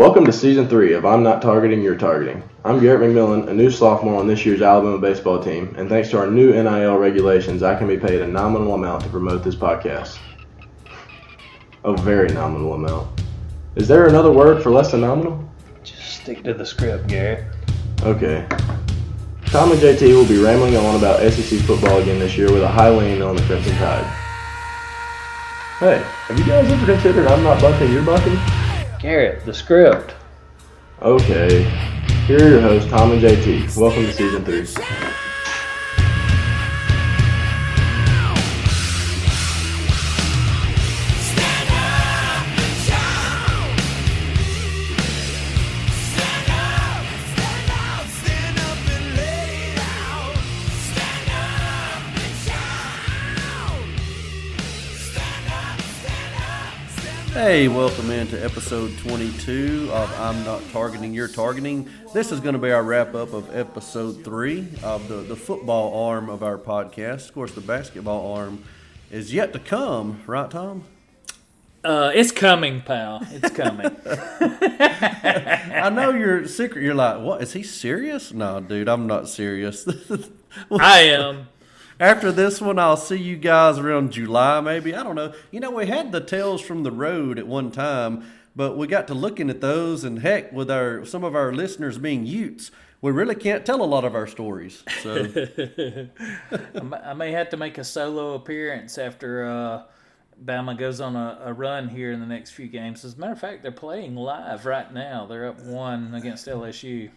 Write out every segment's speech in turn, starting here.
Welcome to season three of I'm Not Targeting, You're Targeting. I'm Garrett McMillan, a new sophomore on this year's Alabama baseball team, and thanks to our new NIL regulations, I can be paid a nominal amount to promote this podcast. A very nominal amount. Is there another word for less than nominal? Just stick to the script, Garrett. Okay. Tom and JT will be rambling on about SEC football again this year with a high lean on the Crimson Tide. Hey, have you guys ever considered I'm not bunting, you're bunting? Garrett, the script. Okay. Here are your hosts, Tom and JT. Welcome to season three. Hey, welcome into episode 22 of I'm Not Targeting, You're Targeting. This is going to be our wrap up of episode three of the, the football arm of our podcast. Of course, the basketball arm is yet to come, right, Tom? Uh, it's coming, pal. It's coming. I know you're secret. You're like, what? Is he serious? No, dude, I'm not serious. I am. After this one, I'll see you guys around July, maybe. I don't know. You know, we had the Tales from the Road at one time, but we got to looking at those, and heck, with our some of our listeners being Utes, we really can't tell a lot of our stories. So, I may- have to make a solo appearance after uh, Bama goes on a, a run here in the next few games. As a matter of fact, they're playing live right now. They're up one against LSU.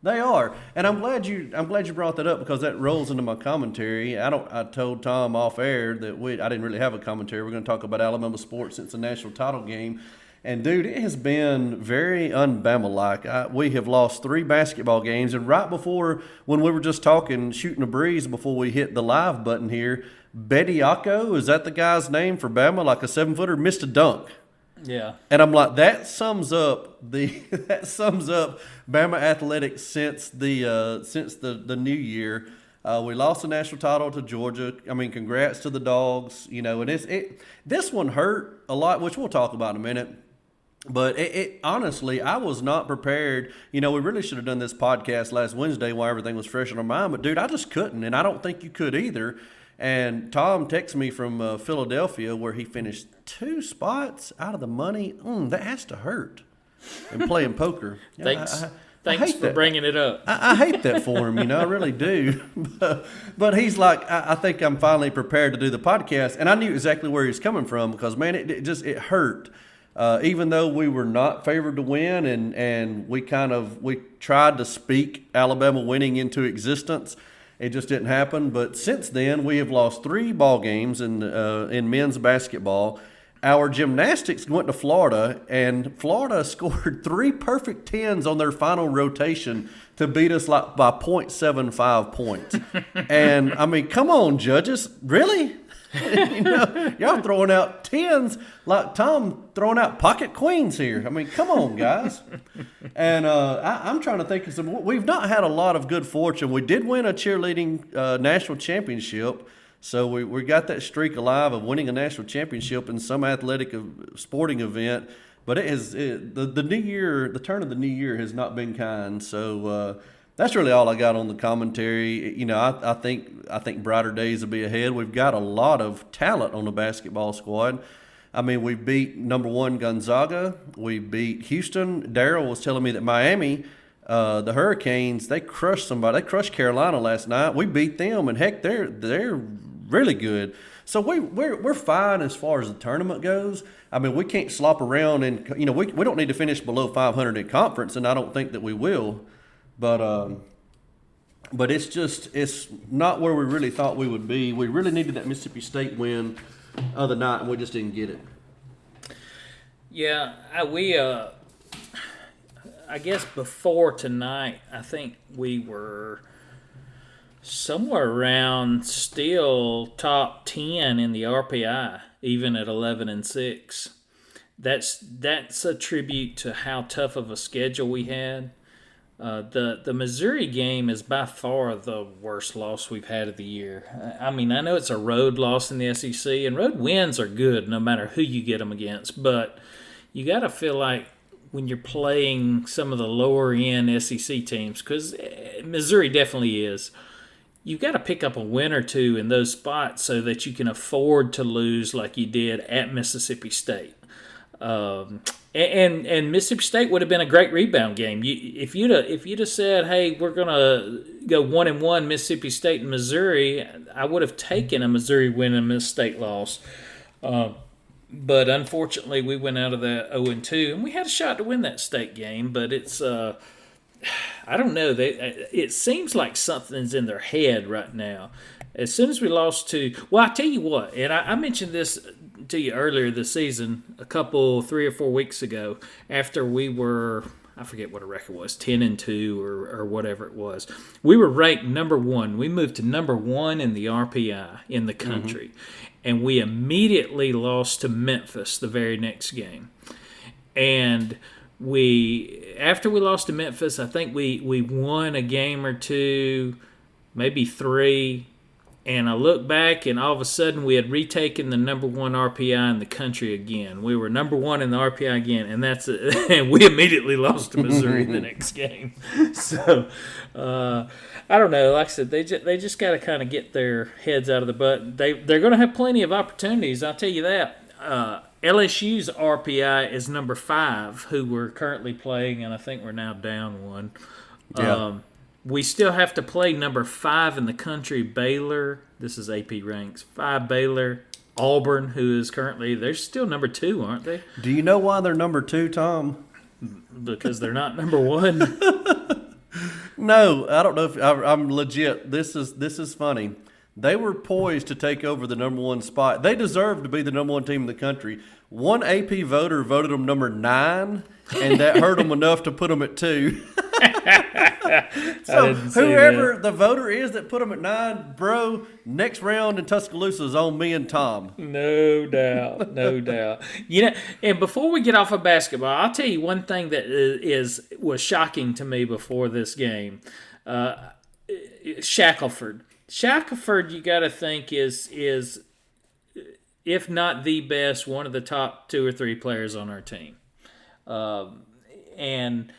They are, and I'm glad you. I'm glad you brought that up because that rolls into my commentary. I don't. I told Tom off air that we. I didn't really have a commentary. We're going to talk about Alabama sports since the national title game, and dude, it has been very un-Bama like. We have lost three basketball games, and right before when we were just talking, shooting a breeze before we hit the live button here, Bediako is that the guy's name for Bama? Like a seven footer, missed a dunk. Yeah. And I'm like, that sums up the that sums up Bama athletics since the uh, since the the new year. Uh, we lost the national title to Georgia. I mean, congrats to the dogs. You know, and it's it. This one hurt a lot, which we'll talk about in a minute. But it, it honestly, I was not prepared. You know, we really should have done this podcast last Wednesday while everything was fresh in our mind. But dude, I just couldn't, and I don't think you could either. And Tom texts me from uh, Philadelphia where he finished two spots out of the money. Mm, that has to hurt. And playing poker. Yeah, Thanks. I- I- I Thanks hate for that. bringing it up. I, I hate that for him, you know, I really do. but, but he's like, I, I think I'm finally prepared to do the podcast, and I knew exactly where he's coming from because man, it, it just it hurt. Uh, even though we were not favored to win, and and we kind of we tried to speak Alabama winning into existence, it just didn't happen. But since then, we have lost three ball games in uh, in men's basketball. Our gymnastics went to Florida, and Florida scored three perfect tens on their final rotation to beat us like by 0.75 points. and I mean, come on, judges, really? you know, y'all throwing out tens like Tom throwing out pocket queens here. I mean, come on, guys. And uh, I, I'm trying to think of some. We've not had a lot of good fortune. We did win a cheerleading uh, national championship. So we, we got that streak alive of winning a national championship in some athletic sporting event. But it has it, the the new year, the turn of the new year has not been kind. So uh, that's really all I got on the commentary. You know, I, I think I think brighter days will be ahead. We've got a lot of talent on the basketball squad. I mean, we beat number one Gonzaga. We beat Houston. Daryl was telling me that Miami, uh, the Hurricanes, they crushed somebody. They crushed Carolina last night. We beat them, and heck, they're they're really good. So we we're we're fine as far as the tournament goes. I mean, we can't slop around, and you know, we we don't need to finish below 500 in conference, and I don't think that we will. But um, but it's just it's not where we really thought we would be. We really needed that Mississippi State win other night, and we just didn't get it. Yeah, I, we. Uh, I guess before tonight, I think we were somewhere around still top ten in the RPI, even at eleven and six. That's that's a tribute to how tough of a schedule we had. Uh, the the Missouri game is by far the worst loss we've had of the year. I mean, I know it's a road loss in the SEC, and road wins are good no matter who you get them against. But you got to feel like when you're playing some of the lower end SEC teams, because Missouri definitely is, you've got to pick up a win or two in those spots so that you can afford to lose like you did at Mississippi State. Um, and and Mississippi State would have been a great rebound game. You, if you'd have, if you'd have said, "Hey, we're gonna go one and one Mississippi State and Missouri," I would have taken a Missouri win and Miss State loss. Uh, but unfortunately, we went out of that zero and two, and we had a shot to win that state game. But it's uh, I don't know. They it seems like something's in their head right now. As soon as we lost to, well, I tell you what, and I, I mentioned this to you earlier this season, a couple three or four weeks ago, after we were I forget what a record was, ten and two or, or whatever it was. We were ranked number one. We moved to number one in the RPI in the country, mm-hmm. and we immediately lost to Memphis the very next game. And we after we lost to Memphis, I think we we won a game or two, maybe three and I look back, and all of a sudden we had retaken the number one RPI in the country again. We were number one in the RPI again, and that's and we immediately lost to Missouri the next game. So uh, I don't know. Like I said, they just, they just got to kind of get their heads out of the butt. They they're going to have plenty of opportunities. I'll tell you that. Uh, LSU's RPI is number five, who we're currently playing, and I think we're now down one. Yeah. Um, we still have to play number five in the country, Baylor. This is AP ranks. Five Baylor, Auburn, who is currently they're still number two, aren't they? Do you know why they're number two, Tom? Because they're not number one. no, I don't know if I, am legit. This is this is funny. They were poised to take over the number one spot. They deserve to be the number one team in the country. One AP voter voted them number nine, and that hurt them enough to put them at two. so whoever the voter is that put them at nine, bro, next round in Tuscaloosa is on me and Tom. No doubt, no doubt. You know, and before we get off of basketball, I'll tell you one thing that is was shocking to me before this game. Uh, Shackelford, Shackelford, you got to think is is if not the best, one of the top two or three players on our team. Um, and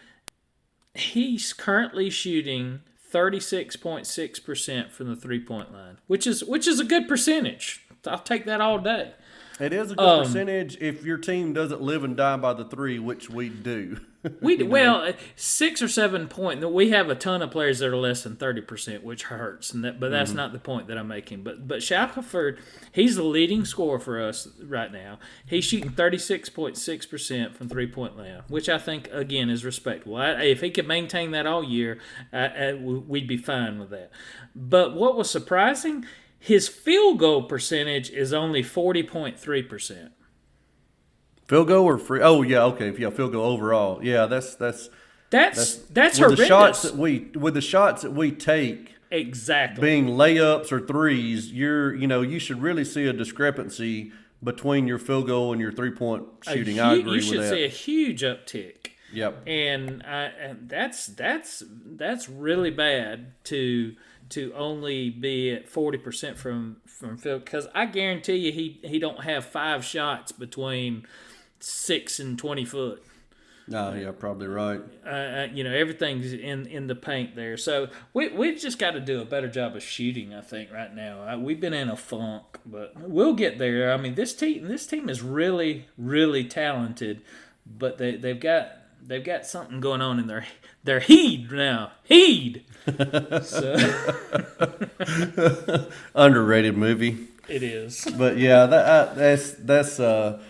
he's currently shooting 36.6% from the three-point line, which is which is a good percentage. I'll take that all day. It is a good um, percentage if your team doesn't live and die by the three, which we do. we do. well six or seven point. We have a ton of players that are less than thirty percent, which hurts. And that, but that's mm-hmm. not the point that I'm making. But but Shackelford, he's the leading scorer for us right now. He's shooting thirty six point six percent from three point land, which I think again is respectable. I, if he could maintain that all year, I, I, we'd be fine with that. But what was surprising, his field goal percentage is only forty point three percent. Field goal or free? Oh yeah, okay. Yeah, field goal overall. Yeah, that's that's that's that's, that's with horrendous. the shots that we with the shots that we take. Exactly. Being layups or threes, you're you know you should really see a discrepancy between your field goal and your three point shooting. Hu- I agree You should with that. see a huge uptick. Yep. And, I, and that's that's that's really bad to to only be at forty percent from from field because I guarantee you he he don't have five shots between six and twenty foot. Oh yeah, probably right. Uh, uh, you know everything's in in the paint there, so we we've just got to do a better job of shooting. I think right now uh, we've been in a funk, but we'll get there. I mean this team this team is really really talented, but they they've got they've got something going on in their their heed now. Heed. Underrated movie. It is. But yeah, that uh, that's that's uh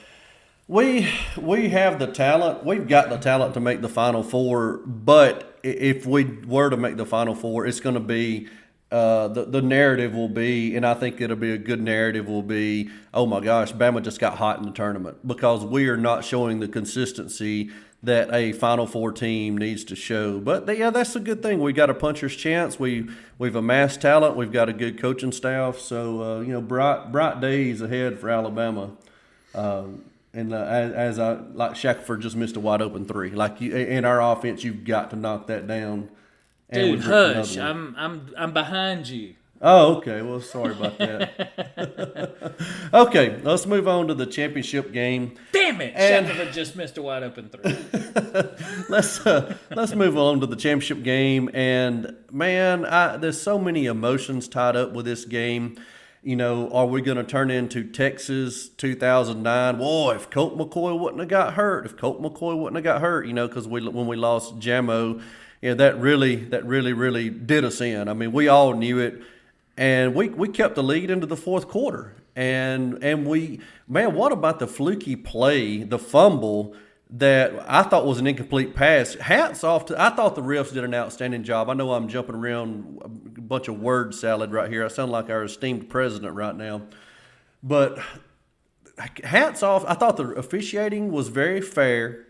we we have the talent. We've got the talent to make the final four. But if we were to make the final four, it's going to be uh, the the narrative will be, and I think it'll be a good narrative. Will be, oh my gosh, Bama just got hot in the tournament because we are not showing the consistency that a Final Four team needs to show. But yeah, that's a good thing. We got a puncher's chance. We we've amassed talent. We've got a good coaching staff. So uh, you know, bright bright days ahead for Alabama. Um, and uh, as, as I like Shackelford just missed a wide open three. Like you, in our offense, you've got to knock that down. Dude, hush! I'm I'm I'm behind you. Oh, okay. Well, sorry about that. okay, let's move on to the championship game. Damn it! And- just missed a wide open three. let's uh, let's move on to the championship game. And man, I, there's so many emotions tied up with this game. You know, are we going to turn into Texas 2009? Boy, if Colt McCoy wouldn't have got hurt, if Colt McCoy wouldn't have got hurt, you know, because we when we lost Jamo, yeah, that really that really really did us in. I mean, we all knew it, and we we kept the lead into the fourth quarter. And and we man, what about the fluky play, the fumble? that I thought was an incomplete pass. Hats off to I thought the refs did an outstanding job. I know I'm jumping around bunch of word salad right here. I sound like our esteemed president right now. But hats off. I thought the officiating was very fair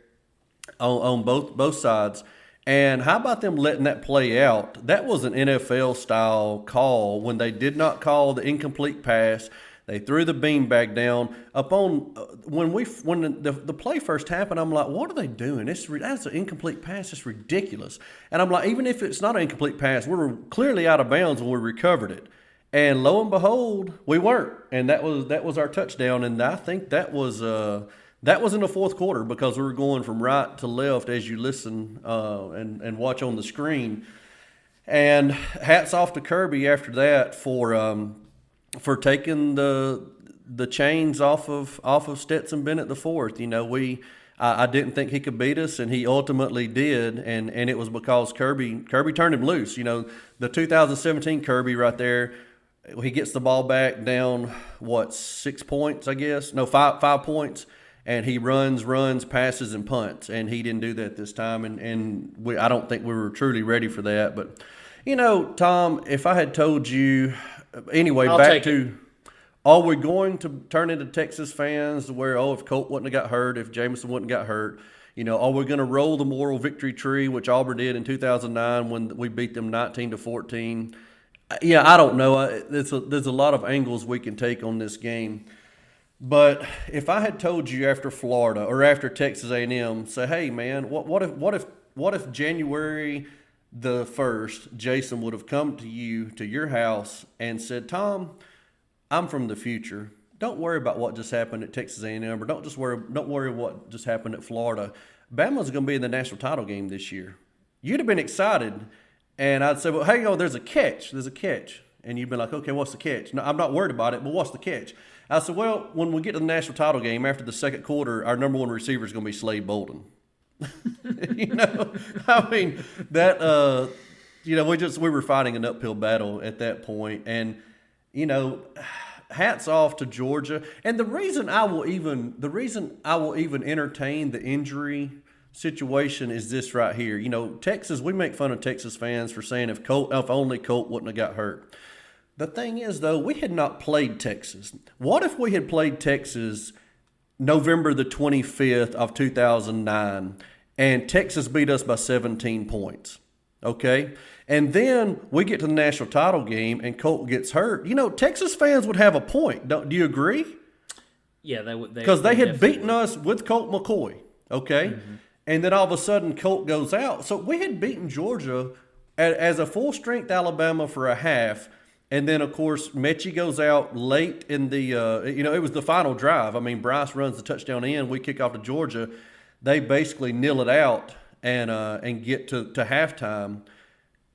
on, on both both sides. And how about them letting that play out? That was an NFL style call when they did not call the incomplete pass. They threw the beanbag down upon uh, when we when the, the play first happened. I'm like, what are they doing? It's that's an incomplete pass. It's ridiculous. And I'm like, even if it's not an incomplete pass, we were clearly out of bounds when we recovered it. And lo and behold, we weren't. And that was that was our touchdown. And I think that was uh, that was in the fourth quarter because we were going from right to left as you listen uh, and and watch on the screen. And hats off to Kirby after that for. Um, for taking the the chains off of off of Stetson Bennett the fourth. You know, we I, I, didn't think he could beat us, and he ultimately did, and and it was because Kirby Kirby turned him loose. You know, the 2017 Kirby right there. He gets the ball back down what six points, I guess. No, five five points, and he runs, runs, passes, and punts. And he didn't do that this time, and and we I don't think we were truly ready for that. But you know, Tom, if I had told you anyway, I'll back to are we going to turn into Texas fans where oh if Colt wouldn't have got hurt, if Jameson wouldn't have got hurt, you know, are we going to roll the moral victory tree, which Auburn did in 2009 when we beat them 19 to 14? Yeah, I don't know. There's a, there's a lot of angles we can take on this game. But if I had told you after Florida or after Texas A&M, say, hey man, what what if what if what if January the first, Jason would have come to you to your house and said, "Tom, I'm from the future. Don't worry about what just happened at Texas A&M, or don't just worry don't worry what just happened at Florida. Bama's going to be in the national title game this year. You'd have been excited, and I'd say, "Well, hey, oh, there's a catch. There's a catch." And you'd be like, "Okay, what's the catch?" No, I'm not worried about it, but what's the catch? I said, "Well, when we get to the national title game after the second quarter, our number one receiver is going to be Slade Bolden." you know, I mean that. Uh, you know, we just we were fighting an uphill battle at that point, and you know, hats off to Georgia. And the reason I will even the reason I will even entertain the injury situation is this right here. You know, Texas. We make fun of Texas fans for saying if Colt, if only Colt wouldn't have got hurt. The thing is, though, we had not played Texas. What if we had played Texas? November the 25th of 2009 and Texas beat us by 17 points. Okay? And then we get to the national title game and Colt gets hurt. You know, Texas fans would have a point. Don't, do you agree? Yeah, they would. Because they, they had beaten would. us with Colt McCoy. Okay? Mm-hmm. And then all of a sudden Colt goes out. So we had beaten Georgia as a full strength Alabama for a half. And then, of course, Metchie goes out late in the, uh, you know, it was the final drive. I mean, Bryce runs the touchdown in. We kick off to Georgia. They basically nil it out and uh, and get to, to halftime.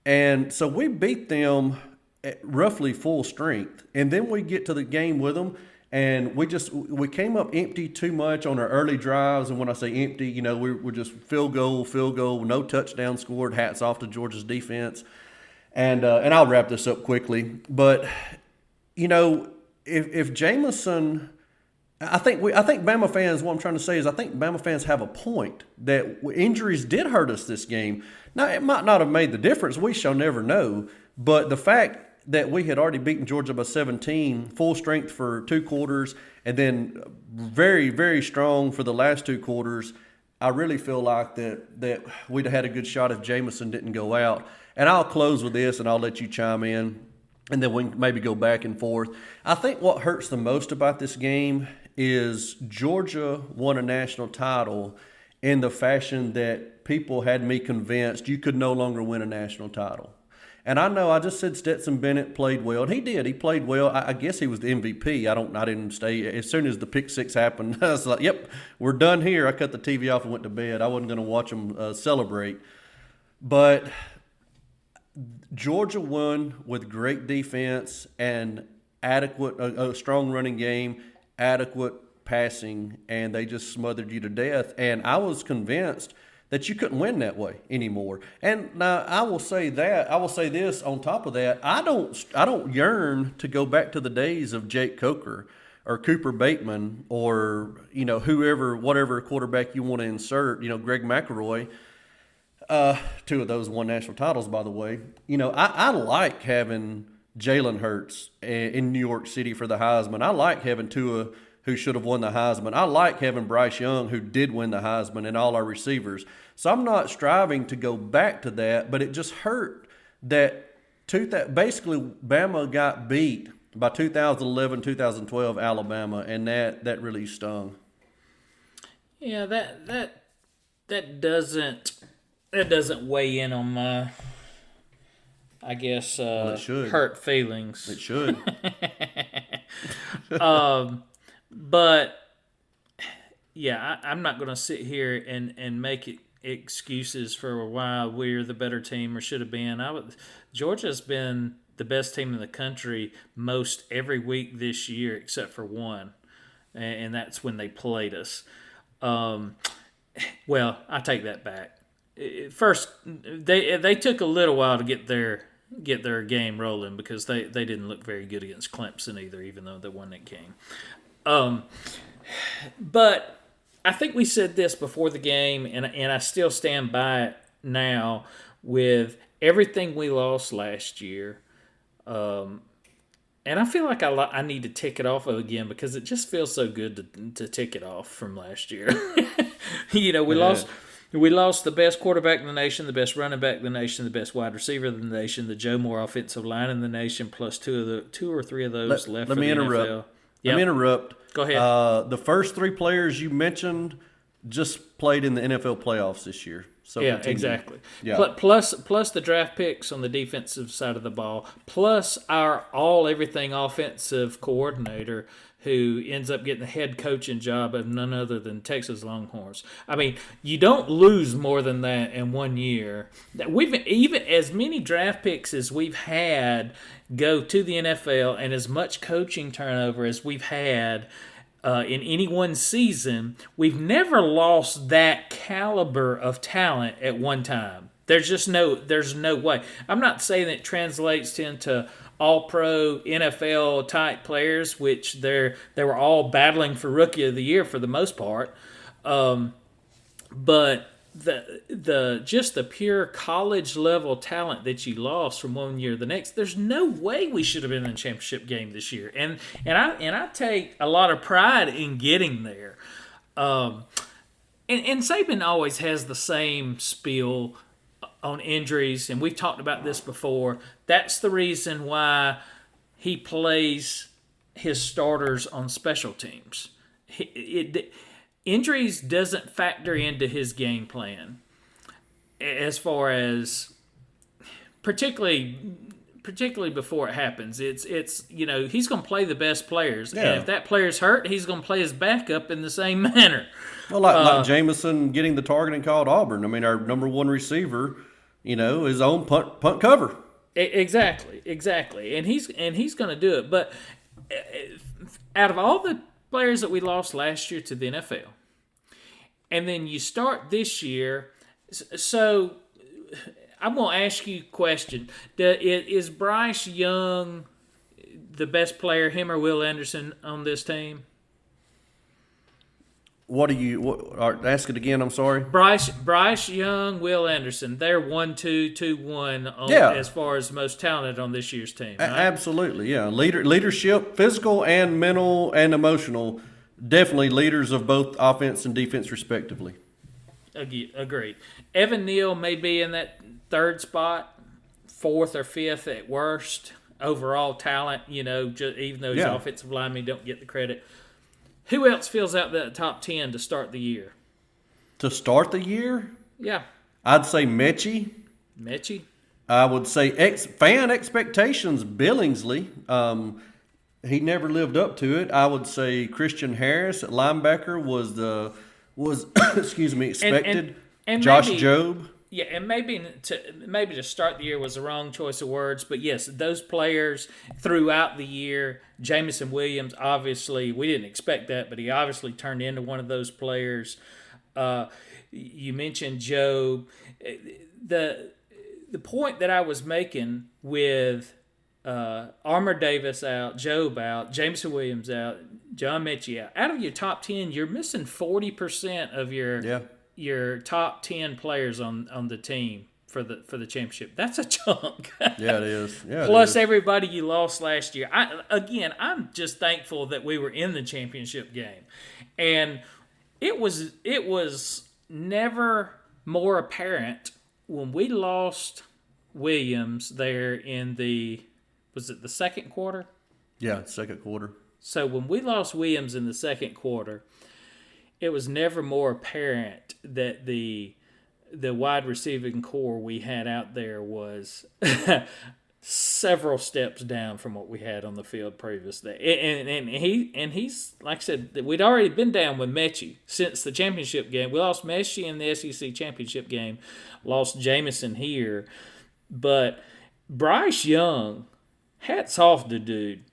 And so we beat them at roughly full strength. And then we get to the game with them. And we just we came up empty too much on our early drives. And when I say empty, you know, we we're just field goal, field goal, no touchdown scored. Hats off to Georgia's defense. And uh, and I'll wrap this up quickly. But you know, if if Jameson, I think we I think Bama fans. What I'm trying to say is I think Bama fans have a point that injuries did hurt us this game. Now it might not have made the difference. We shall never know. But the fact that we had already beaten Georgia by 17, full strength for two quarters, and then very very strong for the last two quarters. I really feel like that that we'd have had a good shot if Jameson didn't go out. And I'll close with this, and I'll let you chime in, and then we can maybe go back and forth. I think what hurts the most about this game is Georgia won a national title in the fashion that people had me convinced you could no longer win a national title. And I know I just said Stetson Bennett played well, and he did. He played well. I, I guess he was the MVP. I don't. I didn't stay. As soon as the pick six happened, I was like, "Yep, we're done here." I cut the TV off and went to bed. I wasn't going to watch them uh, celebrate, but Georgia won with great defense and adequate, a, a strong running game, adequate passing, and they just smothered you to death. And I was convinced that you couldn't win that way anymore. And now I will say that I will say this on top of that. I don't I don't yearn to go back to the days of Jake Coker or Cooper Bateman or you know whoever whatever quarterback you want to insert. You know Greg McElroy. Uh, two of those won national titles, by the way. You know I, I like having Jalen Hurts in New York City for the Heisman. I like having Tua who should have won the Heisman. I like having Bryce Young, who did win the Heisman, and all our receivers. So I'm not striving to go back to that, but it just hurt that two that basically Bama got beat by 2011, 2012 Alabama, and that that really stung. Yeah, that that that doesn't that doesn't weigh in on my I guess uh, Well, it hurt feelings. It should. um, but yeah, I, I'm not going to sit here and and make it excuses for why we're the better team or should have been. I would, Georgia's been the best team in the country most every week this year except for one, and, and that's when they played us. Um, well, I take that back. First, they they took a little while to get their get their game rolling because they, they didn't look very good against Clemson either, even though they won that game. Um, but I think we said this before the game, and and I still stand by it now. With everything we lost last year, um, and I feel like I I need to tick it off again because it just feels so good to to tick it off from last year. you know, we Yeah. lost. We lost the best quarterback in the nation, the best running back in the nation, the best wide receiver in the nation, the Joe Moore offensive line in the nation, plus two of the two or three of those Let- left. let for me the interrupt. NFL. Let me interrupt. Go ahead. Uh, the first three players you mentioned just played in the NFL playoffs this year. So Yeah, continue. exactly. Yeah. Plus, Plus the draft picks on the defensive side of the ball, plus our all everything offensive coordinator who ends up getting the head coaching job of none other than Texas Longhorns. I mean, you don't lose more than that in one year. We've even as many draft picks as we've had go to the NFL, and as much coaching turnover as we've had uh, in any one season, we've never lost that caliber of talent at one time. There's just no, there's no way. I'm not saying that translates into all pro NFL type players, which they're they were all battling for rookie of the year for the most part. Um, but the the just the pure college level talent that you lost from one year to the next there's no way we should have been in the championship game this year and and i and i take a lot of pride in getting there um and, and Saban always has the same spiel on injuries, and we've talked about this before. That's the reason why he plays his starters on special teams. He- It, injuries doesn't factor into his game plan as far as particularly particularly before it happens it's it's you know he's going to play the best players Yeah. and if that player's hurt he's going to play his backup in the same manner Well, like, Uh, like Jameson getting the targeting call at Auburn. I mean, our number one receiver, you know, his own punt punt cover. Exactly, exactly, and he's and he's going to do it. But out of all the players that we lost last year to the NFL, and then you start this year, so I'm going to ask you a question: Is Bryce Young the best player, him or Will Anderson, on this team? What are you what, ask it again? I'm sorry. Bryce Bryce Young, Will Anderson, they're one two two one on, Yeah. as far as most talented on this year's team. A- absolutely, yeah. Leader leadership, physical and mental and emotional. Definitely leaders of both offense and defense, respectively. Ag- Agreed. Evan Neal may be in that third spot, fourth or fifth at worst. Overall talent, you know, ju- even though his Yeah. offensive linemen don't get the credit. Who else fills out that top ten to start the year? To start the year, Yeah, I'd say Metchie. Metchie. I would say ex, fan expectations. Billingsley, um, he never lived up to it. I would say Christian Harris at linebacker was the was excuse me expected. and Josh maybe- Jobe. Yeah, and maybe to maybe to start the year was the wrong choice of words, but yes, those players throughout the year, Jameson Williams, obviously we didn't expect that, but he obviously turned into one of those players. Uh, you mentioned Joe. The the point that I was making with uh, Armour Davis out, Jobe out, Jameson Williams out, John Metchie out. Out of your top ten, you're missing forty percent of your Yeah. Your top ten players on on the team for the for the championship. That's a chunk. Yeah, it is. Yeah, Plus is. everybody you lost last year. I again, I'm just thankful that we were in the championship game, and it was it was never more apparent when we lost Williams there in the was it the second quarter. yeah, second quarter. So when we lost Williams in the second quarter, it was never more apparent that the the wide receiving core we had out there was several steps down from what we had on the field previously. And, and, and he and he's like I said, we'd already been down with Metchie since the championship game. We lost Metchie in the SEC championship game, lost Jameson here, but Bryce Young, hats off to dude.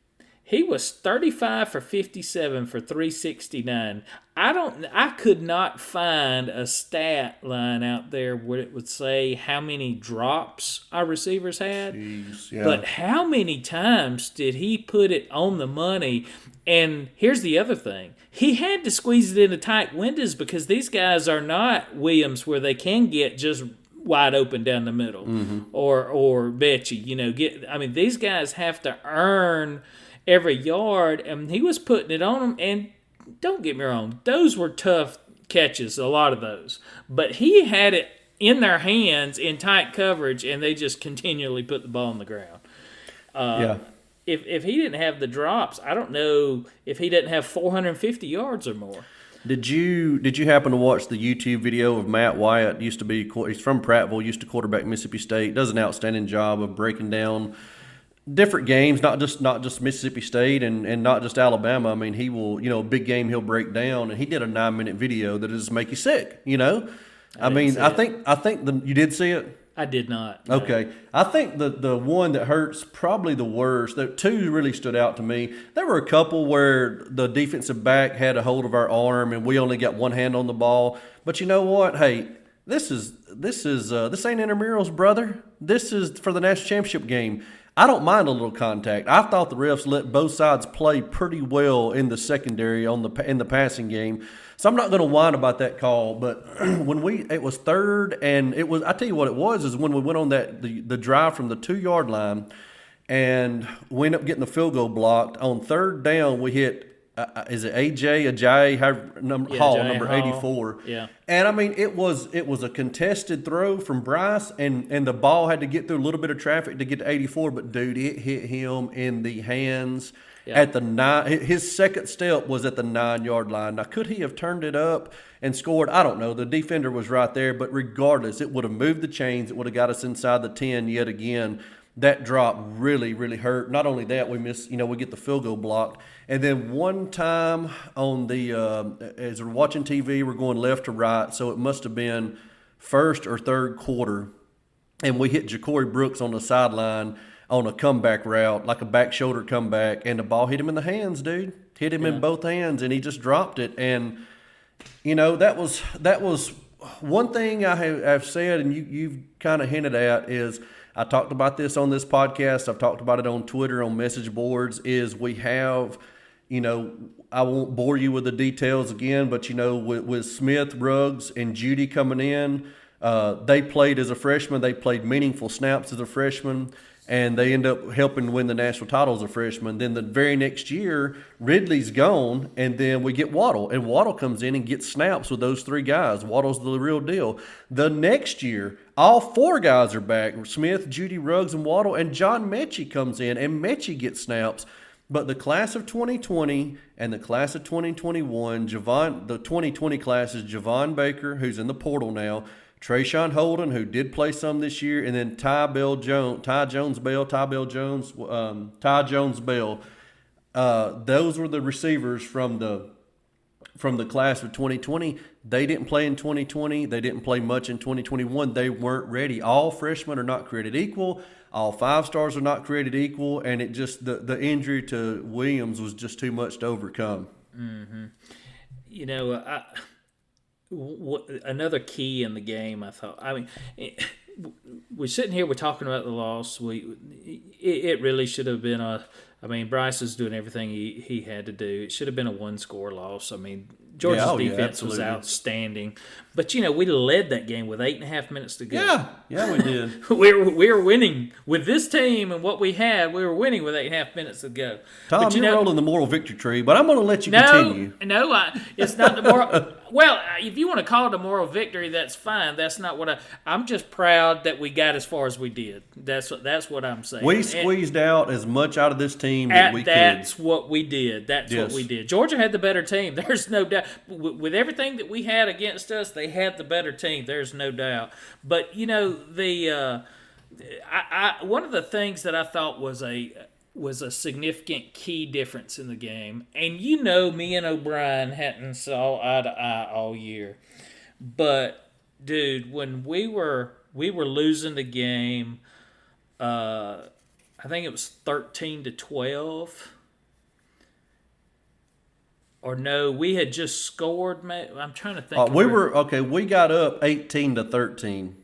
He was 35 for 57 for 369. I don't I could not find a stat line out there where it would say how many drops our receivers had. Jeez, yeah. But how many times did he put it on the money? And here's the other thing. He had to squeeze it into tight windows because these guys are not Williams where they can get just wide open down the middle mm-hmm. or or Metchie, you know, get I mean these guys have to earn every yard and he was putting it on them and don't get me wrong, those were tough catches, a lot of those. But he had it in their hands in tight coverage and they just continually put the ball on the ground. Um, yeah. If if he didn't have the drops, I don't know if he didn't have 450 yards or more. Did you did you happen to watch the YouTube video of Matt Wyatt? Used to be he's from Prattville, used to quarterback Mississippi State. Does an outstanding job of breaking down different games, not just not just Mississippi State and, and not just Alabama. I mean, he will you know a big game he'll break down, and he did a nine minute video that just make you sick. You know, I, didn't mean, I it. think I think the you did see it. I did not. no. Okay, I think the the one that hurts probably the worst. The two really stood out to me. There were a couple where the defensive back had a hold of our arm and we only got one hand on the ball. But you know what? Hey, this is this is uh, this ain't intramurals, brother. This is for the national championship game. I don't mind a little contact. I thought the refs let both sides play pretty well in the secondary on the in the passing game. So I'm not going to whine about that call. But when we it was third and it was I tell you what it was is when we went on that the, the drive from the two yard line and we ended up getting the field goal blocked on third down. We hit uh, uh, is it AJ however, number Yeah, Hall number 84. Yeah. And I mean, it was it was a contested throw from Bryce, and and the ball had to get through a little bit of traffic to get to 84. But dude, it hit him in the hands Yeah. at the nine. His second step was at the nine yard line. Now, could he have turned it up and scored? I don't know. The defender was right there, but regardless, it would have moved the chains. It would have got us inside the 10 yet again. That drop really, really hurt. Not only that, we miss, you know, we get the field goal blocked. And then one time on the, uh, as we're watching TV, we're going left to right. So it must have been first or third quarter and we hit Ja'Corey Brooks on the sideline on a comeback route, like a back shoulder comeback, and the ball hit him in the hands, dude. Hit him in both hands, and he just dropped it. And you know that was that was one thing I have I've said, and you you've kind of hinted at is I talked about this on this podcast. I've talked about it on Twitter, on message boards. Is we have, you know, I won't bore you with the details again, but you know, with, with Smith, Ruggs, and Jeudy coming in, uh, they played as a freshman. They played meaningful snaps as a freshman, and they end up helping win the national title as a freshman. Then the very next year, Ridley's gone, and then we get Waddle, and Waddle comes in and gets snaps with those three guys. Waddle's the real deal. The next year, all four guys are back: Smith, Jeudy, Ruggs, and Waddle, and John Metchie comes in, and Metchie gets snaps. But the class of 2020 and the class of 2021, Javon, the 2020 class is Javon Baker, who's in the portal now, Traeshon Holden, who did play some this year, and then Ty Bell Jones, Ty Jones Bell, Ty Bell Jones, um, Ty Jones Bell. Uh, those were the receivers from the from the class of 2020. They didn't play in 2020. They didn't play much in 2021. They weren't ready. All freshmen are not created equal. All five stars are not created equal, and it just the the injury to Williams was just too much to overcome. Mm-hmm. you know, I, w- another key in the game. I thought. I mean, it, we're sitting here. We're talking about the loss. We it, it really should have been a. I mean, Bryce is doing everything he, he had to do. It should have been a one score loss. I mean, Georgia's Yeah, oh, yeah, defense was outstanding, but you know we led that game with eight and a half minutes to go. Yeah, yeah, we did. we were we were winning with this team and what we had. We were winning with eight and a half minutes to go. Tom, but you you're know, rolling the moral victory tree, but I'm going to let you no, continue. no, I, it's not the moral. well, if you want to call it a moral victory, that's fine. That's not what I. I'm just proud that we got as far as we did. That's what that's what I'm saying. We And- squeezed out as much out of this team that at- we could. that's what we did. That's Yes. what we did. Georgia had the better team. There's no doubt. With, with everything that we had against us, they had the better team. There's no doubt. But you know the. Uh, I, I one of the things that I thought was a was a significant key difference in the game, and you know me and O'Brien hadn't saw eye to eye all year, but dude, when we were we were losing the game, uh, I think it was thirteen to twelve. Or no, we had just scored. I'm trying to think. Uh, we were okay. We got up 18 to 13.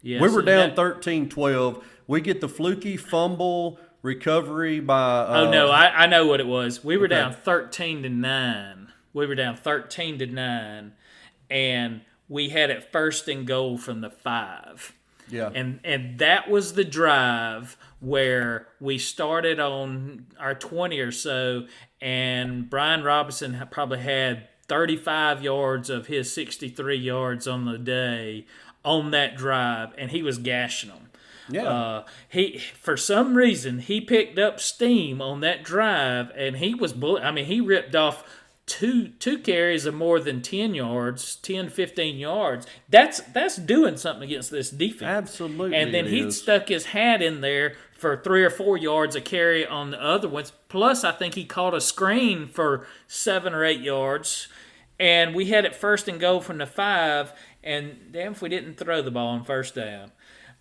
yes, we were down that- 13 12. We get the fluky fumble recovery by. Uh, Oh no, I, I know what it was. We were okay. down thirteen to nine. We were down thirteen to nine, and we had it first and goal from the five. Yeah. And and that was the drive where we started on our twenty or so, and Brian Robinson probably had thirty five yards of his sixty three yards on the day on that drive, and he was gashing them. Yeah. Uh, he for some reason he picked up steam on that drive and he was bull- I mean he ripped off two two carries of more than 10 yards 10 15 yards. That's that's doing something against this defense. Absolutely and then he is. stuck his hat in there for three or four yards a carry on the other ones. Plus i think he caught a screen for seven or eight yards. And we had it first and goal from the five and damn if we didn't throw the ball on first down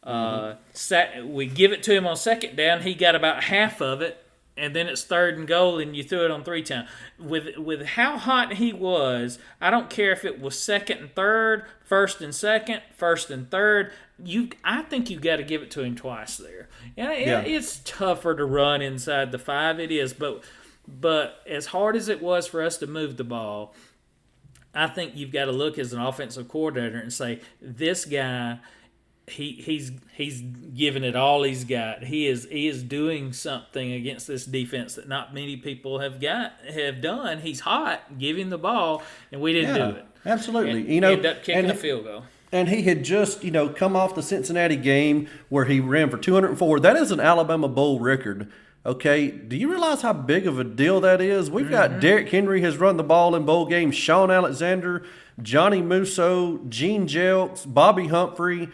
uh, sat, we give it to him on second down. He got about half of it, and then it's third and goal, and you threw it on three times. With with how hot he was, I don't care if it was second and third, first and second, first and third. You, I think you got to give it to him twice there. And it- Yeah. it's tougher to run inside the five. It is, but but as hard as it was for us to move the ball, I think you've got to look as an offensive coordinator and say this guy he he's he's giving it all he's got. He is he is doing something against this defense that not many people have got have done. He's hot, giving the ball, and we didn't Yeah, do it. absolutely. And You know, end up kicking and- a field goal. And he had just, you know, come off the Cincinnati game where he ran for 204. That is an Alabama Bowl record. Okay, do you realize how big of a deal that is? We've got mm-hmm. Derrick Henry has run the ball in bowl games. Shaun Alexander, Johnny Musso, Gene Jelks, Bobby Humphrey.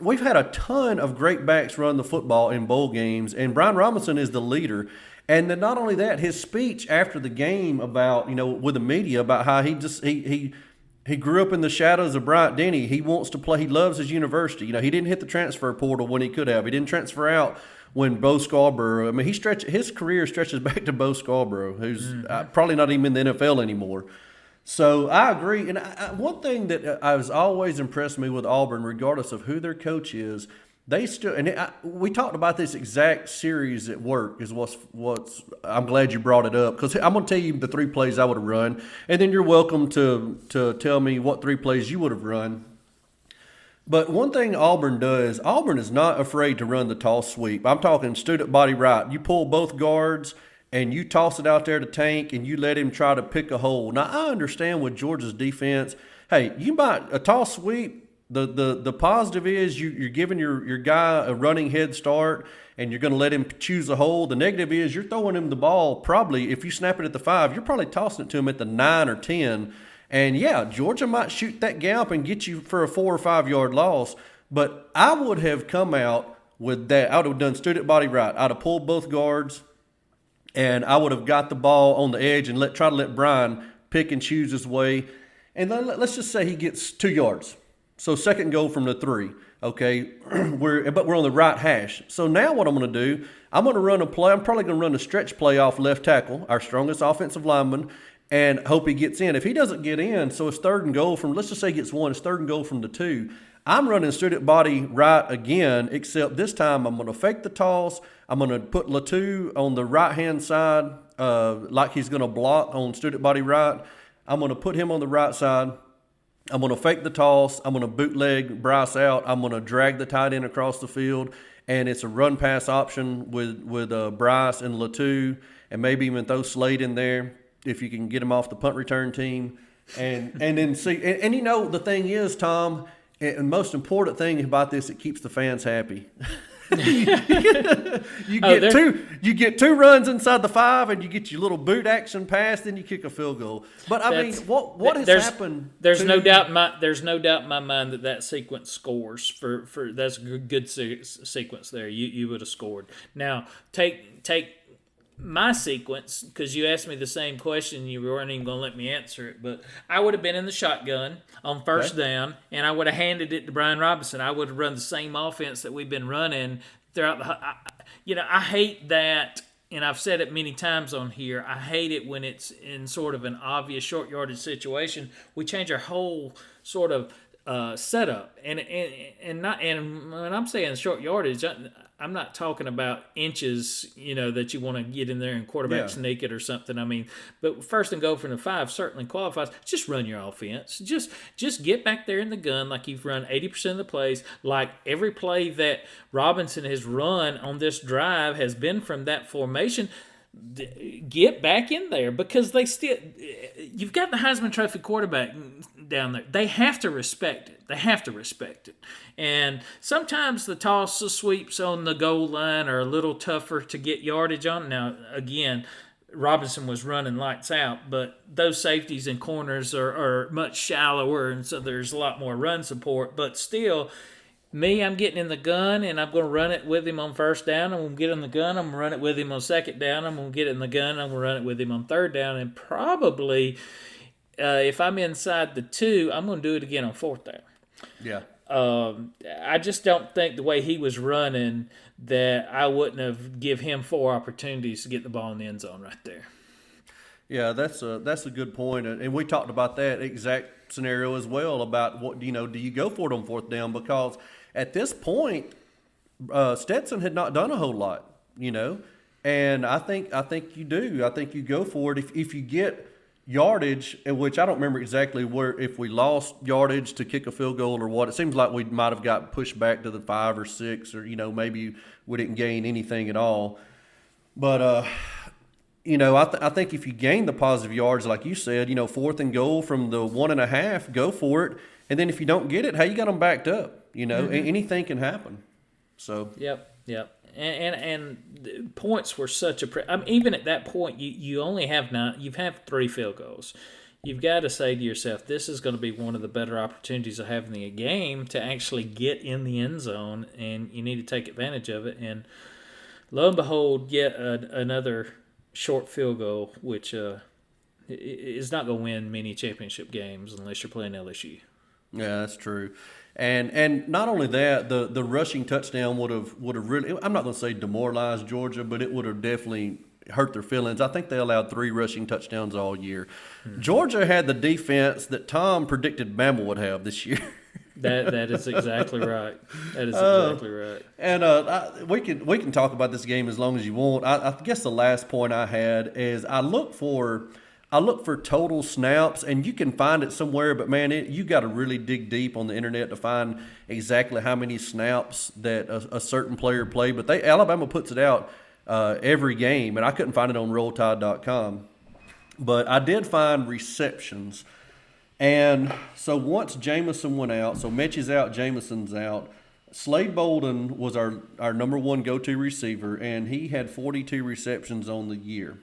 We've had a ton of great backs run the football in bowl games, and Brian Robinson is the leader. And then not only that, his speech after the game about you know with the media about how he just he he he grew up in the shadows of Bryant Denny. He wants to play. He loves his university. You know, he didn't hit the transfer portal when he could have. He didn't transfer out when Bo Scarborough. I mean, he stretch his career stretches back to Bo Scarborough, who's uh, probably not even in the NFL anymore. So I agree. And I, I, one thing that uh, I was always impressed me with Auburn, regardless of who their coach is, they still and I, we talked about this exact series at work. Is what's what's. I'm glad you brought it up because I'm going to tell you the three plays I would have run, and then you're welcome to to tell me what three plays you would have run. But one thing Auburn does, Auburn is not afraid to run the tall sweep. I'm talking student body right. You pull both guards and you toss it out there to Tank and you let him try to pick a hole. Now I understand with Georgia's defense, hey, you might a toss sweep. The the the positive is you you're giving your your guy a running head start and you're going to let him choose a hole. The negative is you're throwing him the ball. Probably if you snap it at the five, you're probably tossing it to him at the nine or ten And yeah, Georgia might shoot that gap and get you for a four or five yard loss. But I would have come out with that. I would have done student body right. I'd have pulled both guards, and I would have got the ball on the edge and let try to let Brian pick and choose his way. And then let- let's just say he gets two yards. So second goal from the three. Okay, we're but we're on the right hash. So now what I'm going to do? I'm going to run a play. I'm probably going to run a stretch play off left tackle, our strongest offensive lineman, and hope he gets in. If he doesn't get in, so it's third and goal from. Let's just say he gets one. It's third and goal from the two. I'm running student body right again, except this time I'm going to fake the toss. I'm going to put Latu on the right hand side, uh, like he's going to block on student body right. I'm going to put him on the right side. I'm going to fake the toss. I'm going to bootleg Bryce out. I'm going to drag the tight end across the field, and it's a run pass option with with uh, Bryce and Latu, and maybe even throw Slade in there if you can get him off the punt return team, and and then see. And, and you know the thing is, Tom, and the most important thing about this, it keeps the fans happy. you Oh, get there- two you get two runs inside the five and you get your little boot action pass then you kick a field goal but i mean what what has there's, happened There's to- no doubt my there's no doubt in my mind that that sequence scores for for that's a good, good se- sequence there. You you would have scored. Now take take my sequence because you asked me the same question. You weren't even going to let me answer it, but I would have been in the shotgun on first down, and I would have handed it to Brian Robinson. I would have run the same offense that we've been running throughout the. I, you know, I hate that and I've said it many times on here. I hate it when it's in sort of an obvious short yardage situation. We change our whole sort of uh, setup, and and and not and when I'm saying short yardage, I, I'm not talking about inches, you know, that you want to get in there and quarterback Yeah. sneak it or something. I mean, but first and go from the five certainly qualifies. Just run your offense. Just just get back there in the gun like you've run 80% of the plays. Like every play that Robinson has run on this drive has been from that formation. Get back in there because they still. You've got the Heisman Trophy quarterback down there. They have to respect it. They have to respect it. And sometimes the toss the sweeps on the goal line are a little tougher to get yardage on. Now, again, Robinson was running lights out, but those safeties and corners are, are much shallower, and so there's a lot more run support. But still, me, I'm getting in the gun, and I'm going to run it with him on first down. I'm going to get in the gun. I'm going to run it with him on second down. I'm going to get in the gun. I'm going to run it with him on third down, and probably uh, if I'm inside the two, I'm going to do it again on fourth down. yeah Um, I just don't think the way he was running that I wouldn't have give him four opportunities to get the ball in the end zone right there. Yeah, that's a that's a good point, and we talked about that exact scenario as well about what you know. Do you go for it on fourth down because at this point, uh, Stetson had not done a whole lot, you know, and I think I think you do. I think you go for it if if you get yardage, in which I don't remember exactly where if we lost yardage to kick a field goal or what. It seems like we might have got pushed back to the five or six, or you know maybe we didn't gain anything at all. But uh, you know, I, th- I think if you gain the positive yards, like you said, you know, fourth and goal from the one and a half, go for it. And then if you don't get it, how you got them backed up. You know, A- anything can happen. So Yep, yep. And and, and points were such a. Pre- I mean, even at that point, you you only have nine. You've had three field goals. You've got to say to yourself, this is going to be one of the better opportunities I have in the game to actually get in the end zone, and you need to take advantage of it. And lo and behold, yet a, another short field goal, which uh, is not going to win many championship games unless you're playing LSU. Yeah, that's true. And and not only that, the the rushing touchdown would have would have really I'm not going to say demoralized Georgia, but it would have definitely hurt their feelings. I think they allowed three rushing touchdowns all year. Georgia had the defense that Tom predicted Bama would have this year. That that is exactly right. That is Oh. exactly right. And uh, I, we can we can talk about this game as long as you want. I, I guess the last point I had is I look for I look for total snaps, and you can find it somewhere. But man, it, you got to really dig deep on the internet to find exactly how many snaps that a, a certain player played. But they Alabama puts it out uh, every game, and I couldn't find it on RollTide.com. But I did find receptions. And so once Jameson went out, so Mitch out, Jameson's out. Slade Bolden was our, our number one go to receiver, and he had 42 receptions on the year.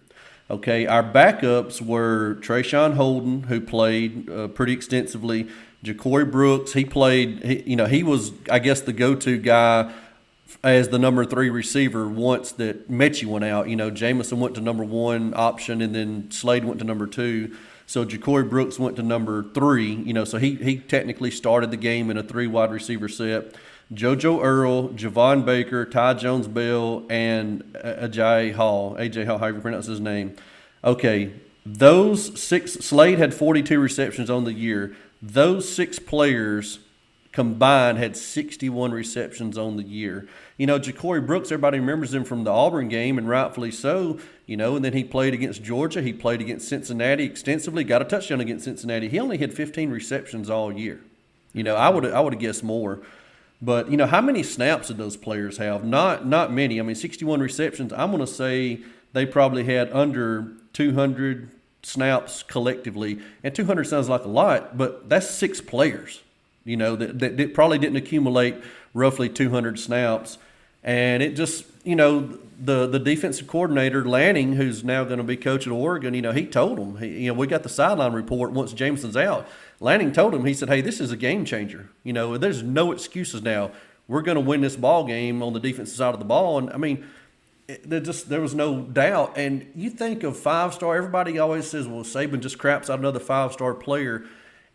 Okay, our backups were Traeshon Holden, who played uh, pretty extensively. Ja'Corey Brooks, he played. He, you know, he was, I guess, the go-to guy as the number three receiver once that Metchie went out. You know, Jameson went to number one option, and then Slade went to number two. So Ja'Corey Brooks went to number three. You know, so he he technically started the game in a three wide receiver set. JoJo Earle, Javon Baker, Ty Jones Bell, and Agiye Hall, AJ Hall, however you pronounce his name. Okay, those six, Slade had 42 receptions on the year. Those six players combined had 61 receptions on the year. You know, Ja'Corey Brooks, everybody remembers him from the Auburn game, and rightfully so. You know, and then he played against Georgia. He played against Cincinnati extensively. Got a touchdown against Cincinnati. He only had 15 receptions all year. You know, I would I would have guessed more. But you know, how many snaps did those players have? Not not many. I mean, 61 receptions. I'm going to say they probably had under 200 snaps collectively, and 200 sounds like a lot, but that's six players. You know that, that, that probably didn't accumulate roughly 200 snaps, and it just you know the the defensive coordinator Lanning, who's now going to be coach at Oregon, you know, he told them, he, you know, we got the sideline report once Jameson's out. Lanning told him, he said, "Hey, this is a game changer. You know, there's no excuses now. We're going to win this ball game on the defensive side of the ball." And I mean, it, there just there was no doubt. And you think of five star. Everybody always says, "Well, Saban just craps out another five star player."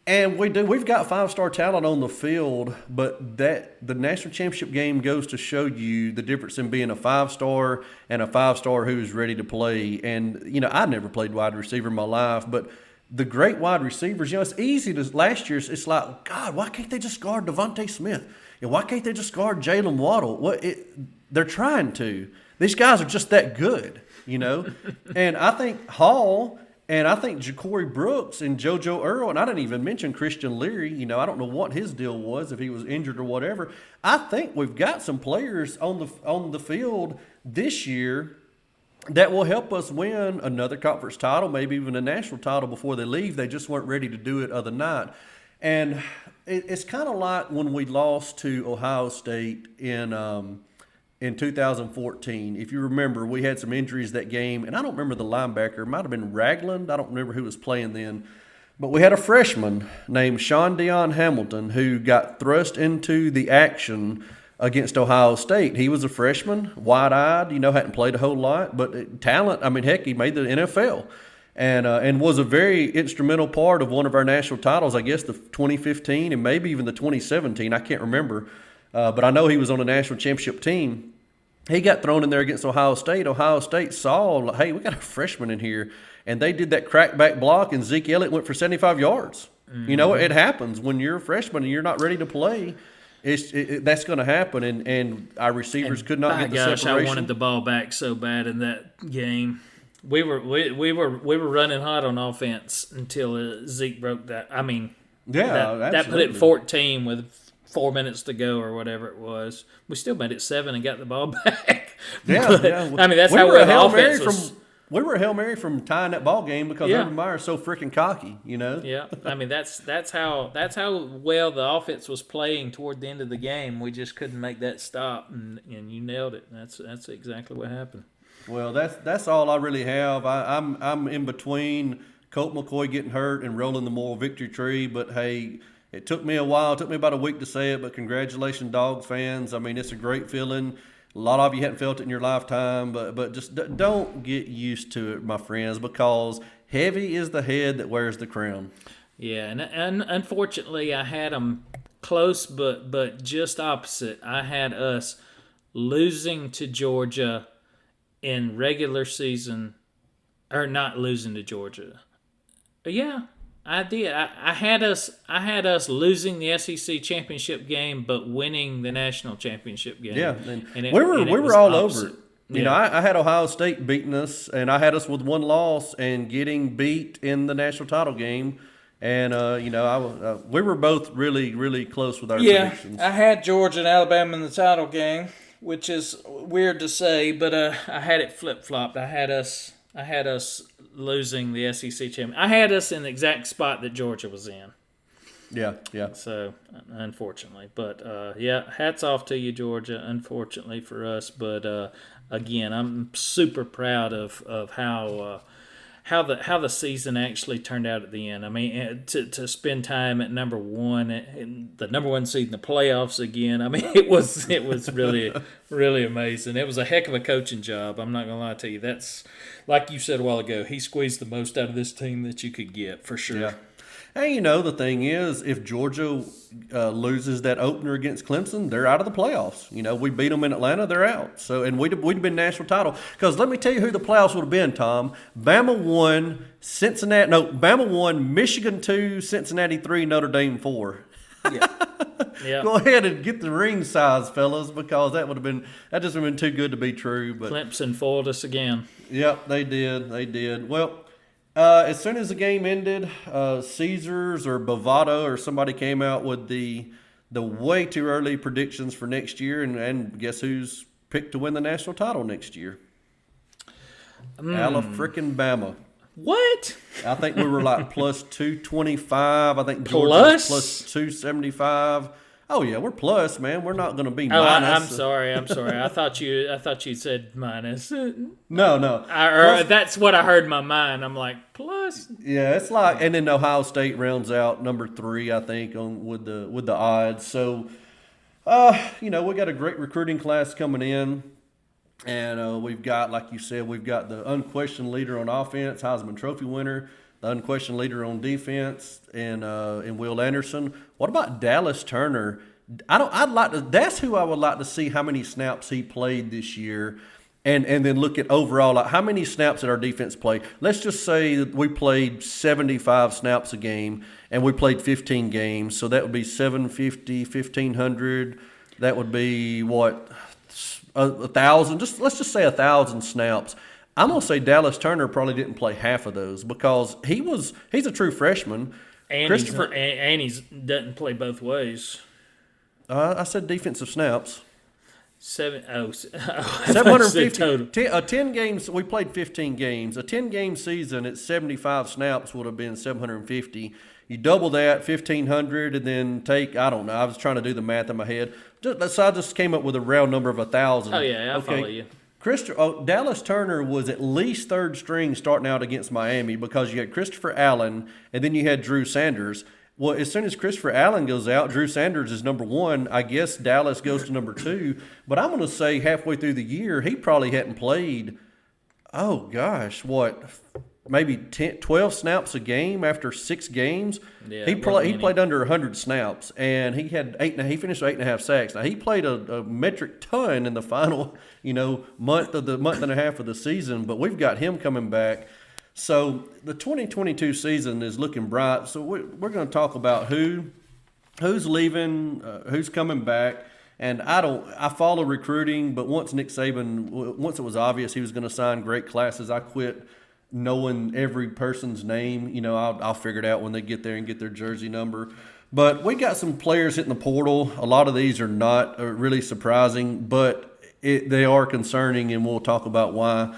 And we do. We've got five star talent on the field, but that the national championship game goes to show you the difference in being a five star and a five star who's ready to play. And you know, I never played wide receiver in my life, but the great wide receivers, you know, it's easy to last year. It's like, God, why can't they just guard DeVonta Smith? And why can't they just guard Jaylen Waddle? What it, they're trying to. These guys are just that good, you know. and I think Hall and I think Ja'Corey Brooks and JoJo Earle, and I didn't even mention Christian Leary. You know, I don't know what his deal was if he was injured or whatever. I think we've got some players on the on the field this year that will help us win another conference title, maybe even a national title before they leave. They just weren't ready to do it other night, and it, it's kind of like when we lost to Ohio State in. Um, in 2014. If you remember, we had some injuries that game, and I don't remember the linebacker. It might have been Ragland. I don't remember who was playing then. But we had a freshman named Shaun Dion Hamilton who got thrust into the action against Ohio State. He was a freshman, wide eyed, you know, hadn't played a whole lot, but talent, I mean, heck, he made the NFL. And, uh, and was a very instrumental part of one of our national titles, I guess the 2015 and maybe even the 2017. I can't remember. Uh, but I know he was on a national championship team. He got thrown in there against Ohio State. Ohio State saw, hey, we got a freshman in here, and they did that crackback block, and Zeke Elliott went for 75 yards. Mm-hmm. You know, it happens when you're a freshman and you're not ready to play. It's it, it, that's going to happen, and, and our receivers and could not get the gosh, separation. I wanted the ball back so bad in that game. We were we, we were we were running hot on offense until uh, Zeke broke that. I mean, yeah, that, that put it 14 with four minutes to go or whatever it was. We still made it seven and got the ball back. Yeah, but, yeah. I mean that's we how were the Hail offense Mary was. from we were a Hail Mary from tying that ball game because Yeah. Urban is so freaking cocky, you know? yeah, I mean that's that's how that's how well the offense was playing toward the end of the game. We just couldn't make that stop, and, and you nailed it. That's that's exactly what happened. Well, that's that's all I really have. I, I'm I'm in between Colt McCoy getting hurt and rolling the moral victory tree. But hey, it took me a while. It took me about a week to say it. But congratulations, dog fans. I mean, it's a great feeling. A lot of you hadn't felt it in your lifetime, but but just d- don't get used to it, my friends, because heavy is the head that wears the crown. Yeah, and, and unfortunately, I had them close, but but just opposite. I had us losing to Georgia in regular season, or not losing to Georgia. Yeah, I did. I, I had us. I had us losing the SEC championship game, but winning the national championship game. Yeah, and, And it- we were and we were all opposite. over it. You know, I, I had Ohio State beating us, and I had us with one loss and getting beat in the national title game. And uh, you know, I uh, we were both really really close with our Yeah, predictions. I had Georgia and Alabama in the title game, which is weird to say, but uh, I had it flip flopped. I had us. I had us losing the SEC champion. I had us in the exact spot that Georgia was in. yeah, yeah. So unfortunately, but uh, yeah, hats off to you, Georgia. Unfortunately for us, but uh, again, I'm super proud of of how uh, how the how the season actually turned out at the end. I mean, eh, to to spend time at number one and the number one seed in the playoffs again. I mean, it was it was really really amazing. It was a heck of a coaching job. I'm not gonna lie to you. That's like you said a while ago. He squeezed the most out of this team that you could get for sure. Yeah. And you know the thing is, if Georgia uh, loses that opener against Clemson, they're out of the playoffs. You know, we beat them in Atlanta, they're out. So, and we'd we'd been national title because let me tell you who the playoffs would have been. Tom, Bama won, Cincinnati. No, Bama won, Michigan two, Cincinnati three, Notre Dame four. Yeah. Go ahead and get the ring size, fellas, because that would have been that just would have been too good to be true. But Clemson foiled us again. Yep, they did. They did. Well, uh, as soon as the game ended, uh, Caesars or Bovada or somebody came out with the the way too early predictions for next year, and, and guess who's picked to win the national title next year? Ala frickin' Bama. What? I think we were like plus two twenty five. I think Plus? Georgia's plus two seventy five. Oh yeah, we're plus, man. We're not going to be Oh, I, minus. I'm sorry. I'm sorry. I thought you. I thought you said minus. I, No, no. or that's what I heard in my mind. I'm like plus. Yeah, it's like, and then Ohio State rounds out number three, I think, on with the with the odds. So, uh, you know, we got a great recruiting class coming in, and uh, we've got, like you said, we've got the unquestioned leader on offense, Heisman Trophy winner, the unquestioned leader on defense, and uh, and Will Anderson. What about Dallas Turner? I don't. I'd like to. That's who I would like to see how many snaps he played this year and and then look at overall like how many snaps did our defense play let's just say that we played 75 snaps a game and we played 15 games so that would be 750 1500 that would be what a, a thousand just let's just say a thousand snaps i'm to say dallas turner probably didn't play half of those because he was he's a true freshman And Christopher- and, and doesn't play both ways. uh, i said defensive snaps Seven oh, s- oh I thought you said 750 total. Ten, a 10 games we played 15 games a 10 game season at 75 snaps would have been 750 you double that 1500 and then take i don't know i was trying to do the math in my head just, so i just came up with a round number of a thousand Oh yeah, I follow you. Christ- oh, Dallas Turner was at least third string starting out against Miami because you had Christopher Allen and then you had Drew Sanders. Well, as soon as Christopher Allen goes out, Drew Sanders is number one. I guess Dallas goes to number two. But I'm going to say halfway through the year, he probably hadn't played, oh gosh, what, maybe 10, 12 snaps a game after six games? Yeah, he, more he played under 100 snaps and he had eight and a, he finished with eight and a half sacks. Now, he played a, a metric ton in the final, you know, month of the month and a half of the season, but we've got him coming back. So the 2022 season is looking bright. So we're, we're going to talk about who who's leaving, uh, who's coming back. And I don't, I follow recruiting, but once Nick Saban, once it was obvious he was going to sign great classes, I quit knowing every person's name. You know, I'll, I'll figure it out when they get there and get their jersey number. But we got some players hitting the portal. A lot of these are not uh, really surprising, but it, they are concerning, and we'll talk about why.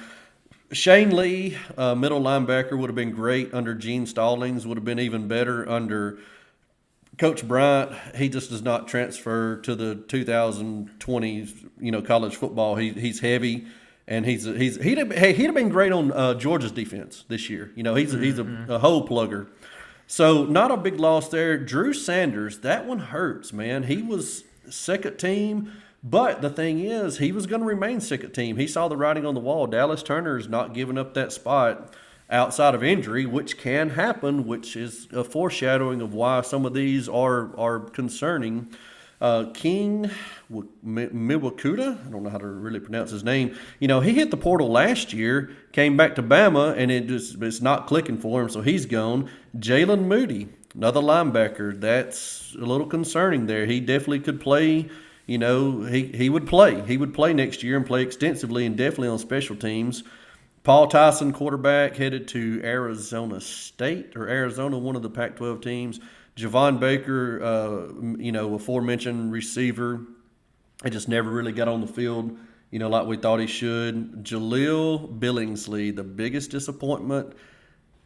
Shane Lee, uh, middle linebacker, would have been great under Gene Stallings. Would have been even better under Coach Bryant. He just does not transfer to the 2020, you know, college football. He, he's heavy, and he's he's he'd have, hey, he'd have been great on uh, Georgia's defense this year. You know, he's a, he's a, a hole plugger. So not a big loss there. Drew Sanders, that one hurts, man. He was second team, but the thing is, he was going to remain second team. He saw the writing on the wall. Dallas Turner is not giving up that spot outside of injury, which can happen, which is a foreshadowing of why some of these are are concerning. Uh, King Mwikuta, I don't know how to really pronounce his name. You know, he hit the portal last year, came back to Bama, and it just it's not clicking for him, so he's gone. Jalen Moody, another linebacker, that's a little concerning there. He definitely could play. You know, he, he would play. He would play next year and play extensively and definitely on special teams. Paul Tyson, quarterback, headed to Arizona State or Arizona, one of the Pac 12 teams. Javon Baker, uh, you know, aforementioned receiver. He just never really got on the field, you know, like we thought he should. Jahleel Billingsley, the biggest disappointment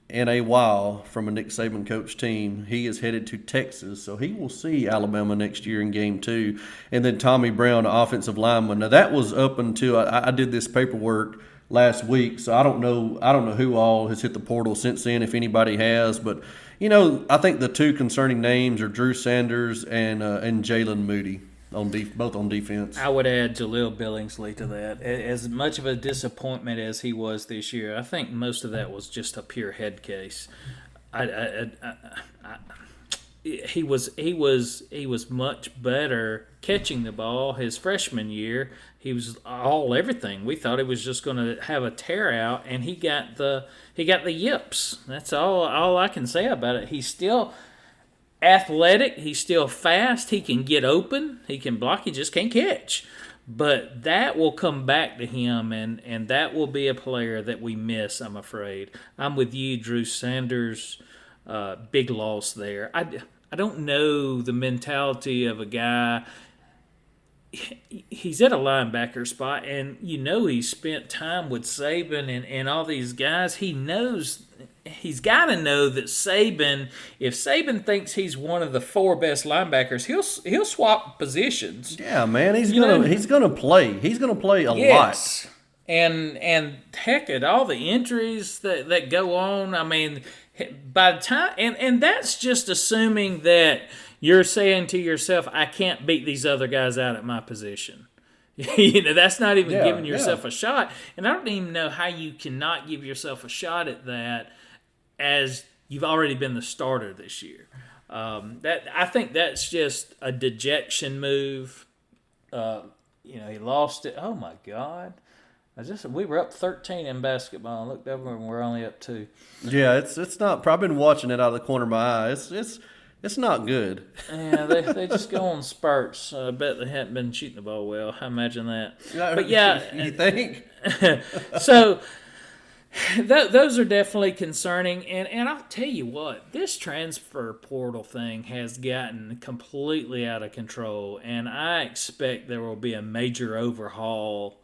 in a while from a Nick Saban coach team. He is headed to Texas, so he will see Alabama next year in game two. And then Tommy Brown, offensive lineman. Now, that was up until I, I did this paperwork last week. So I don't know. I don't know who all has hit the portal since then, if anybody has. But you know, I think the two concerning names are Drew Sanders and uh, and Jalen Moody on def- both on defense. I would add Jahleel Billingsley to that. As much of a disappointment as he was this year, I think most of that was just a pure head case. I, I, I, I, I, he was he was he was much better catching the ball his freshman year. He was all everything. We thought he was just going to have a tear out, and he got the he got the yips. That's all all I can say about it. He's still athletic. He's still fast. He can get open. He can block. He just can't catch. But that will come back to him, and, and that will be a player that we miss, I'm afraid. I'm with you, Drew Sanders. Uh, big loss there. I, I don't know the mentality of a guy. He's at a linebacker spot, and you know he spent time with Saban and, and all these guys. He knows he's got to know that Saban, if Saban thinks he's one of the four best linebackers, he'll he'll swap positions. yeah, man, he's You gonna know- he's gonna play. He's gonna play a lot. Yes. And and heck at all the injuries that, that go on. I mean, by the time and, and that's just assuming that you're saying to yourself, I can't beat these other guys out at my position. you know, that's not even Yeah, giving yourself yeah. a shot. And I don't even know how you cannot give yourself a shot at that as you've already been the starter this year. Um, that I think that's just a dejection move. Uh, you know, he lost it. Oh my God! I just we were up thirteen in basketball. I looked over and we're only up two. Yeah, it's it's not. I've been watching it out of the corner of my eye. It's it's it's not good. Yeah, they, they just go on spurts. I bet they haven't been shooting the ball well. I imagine that. But yeah, you think? so th- those are definitely concerning and and I'll tell you what this transfer portal thing has gotten completely out of control and I expect there will be a major overhaul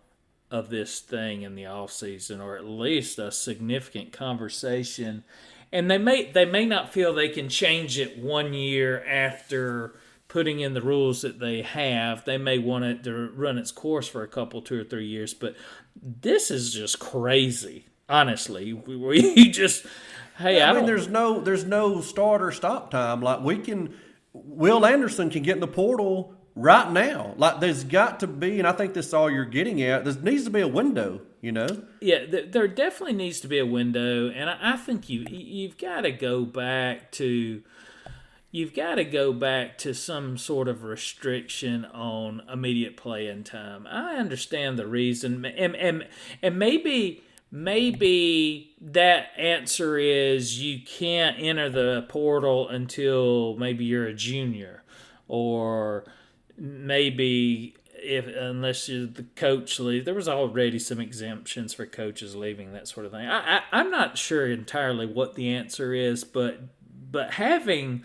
of this thing in the off season or at least a significant conversation. And they may they may not feel they can change it one year after putting in the rules that they have. They may want it to run its course for a couple two or three years but this is just crazy honestly. We, just hey i, I mean, there's no there's no start or stop time. Like we can, Will Anderson can get in the portal right now. Like there's got to be, and I think this is all you're getting at. There needs to be a window. You know. yeah th- there definitely needs to be a window and i, I think you you've got to go back to you've got to go back to some sort of restriction on immediate playing time. I understand the reason, and and and maybe maybe that answer is you can't enter the portal until maybe you're a junior, or maybe if unless you're the coach leave. There was already some exemptions for coaches leaving that sort of thing. I, I I'm not sure entirely what the answer is, but but having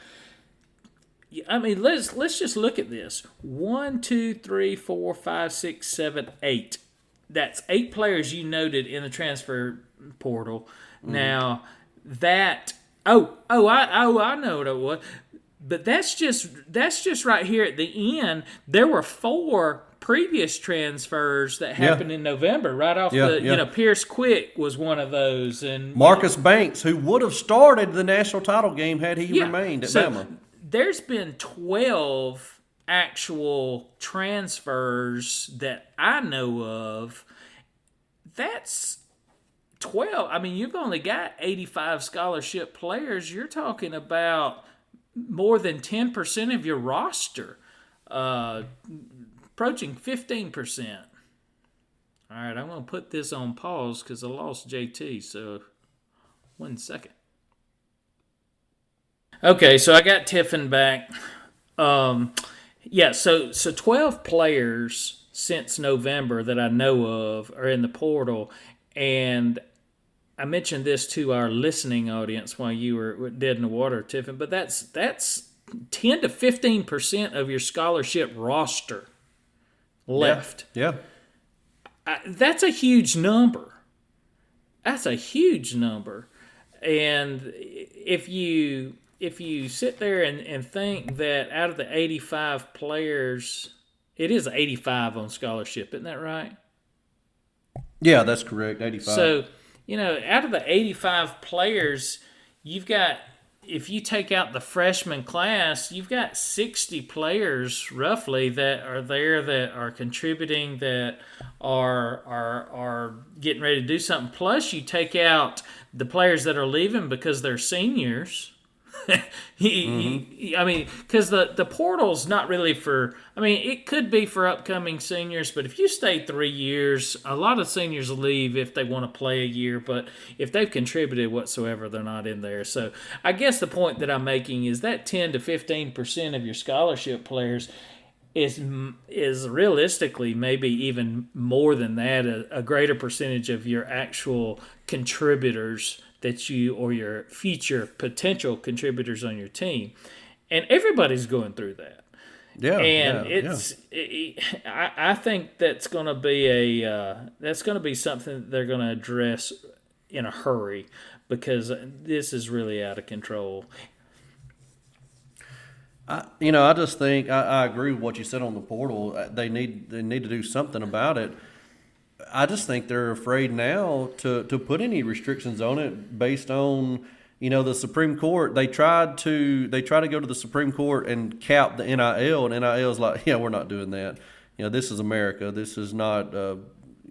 I mean, let's let's just look at this. One, two, three, four, five, six, seven, eight. That's eight players you noted in the transfer portal. Mm-hmm. Now that oh oh I oh I know what it was. But that's just that's just right here at the end. There were four previous transfers that Yeah. happened in November, right off Yeah, the yeah. you know Pierce Quick was one of those, and Marcus Banks, who would have started the national title game had he Yeah. remained at So, Bama. There's been 12 actual transfers that I know of. That's 12. I mean, you've only got 85 scholarship players. You're talking about more than 10% of your roster, uh, approaching 15%. All right, I'm going to put this on pause because I lost JT. So, one second. Okay, so I got Tiffin back. Um, yeah, so so twelve players since November that I know of are in the portal, and I mentioned this to our listening audience while you were dead in the water, Tiffin. But that's that's ten to fifteen percent of your scholarship roster left. Yeah. I, that's a huge number. That's a huge number. And if you if you sit there and, and think that out of the 85 players, it is 85 on scholarship, isn't that right? Yeah, that's correct. 85. So, you know, out of the 85 players, you've got, if you take out the freshman class, you've got 60 players roughly that are there that are contributing, that are, are, are getting ready to do something. Plus, you take out the players that are leaving because they're seniors. he, Mm-hmm. he, I mean, because the the portal's not really for. I mean, it could be for upcoming seniors, but if you stay three years, a lot of seniors leave if they want to play a year. But if they've contributed whatsoever, they're not in there. So I guess the point that I'm making is that 10 to 15 percent of your scholarship players is is realistically maybe even more than that a, a greater percentage of your actual contributors that you or your future potential contributors on your team and everybody's going through that yeah, and yeah, it's it- I, I think that's going to be a uh, that's going to be something that they're going to address in a hurry because this is really out of control I, you know, I just think I, I agree with what you said on the portal. Uh, They need they need to do something about it. I just think they're afraid now to, to put any restrictions on it based on you know the Supreme Court. They tried to they tried to go to the Supreme Court and cap the NIL, and NIL is like, yeah, we're not doing that. You know, this is America. This is not. Uh,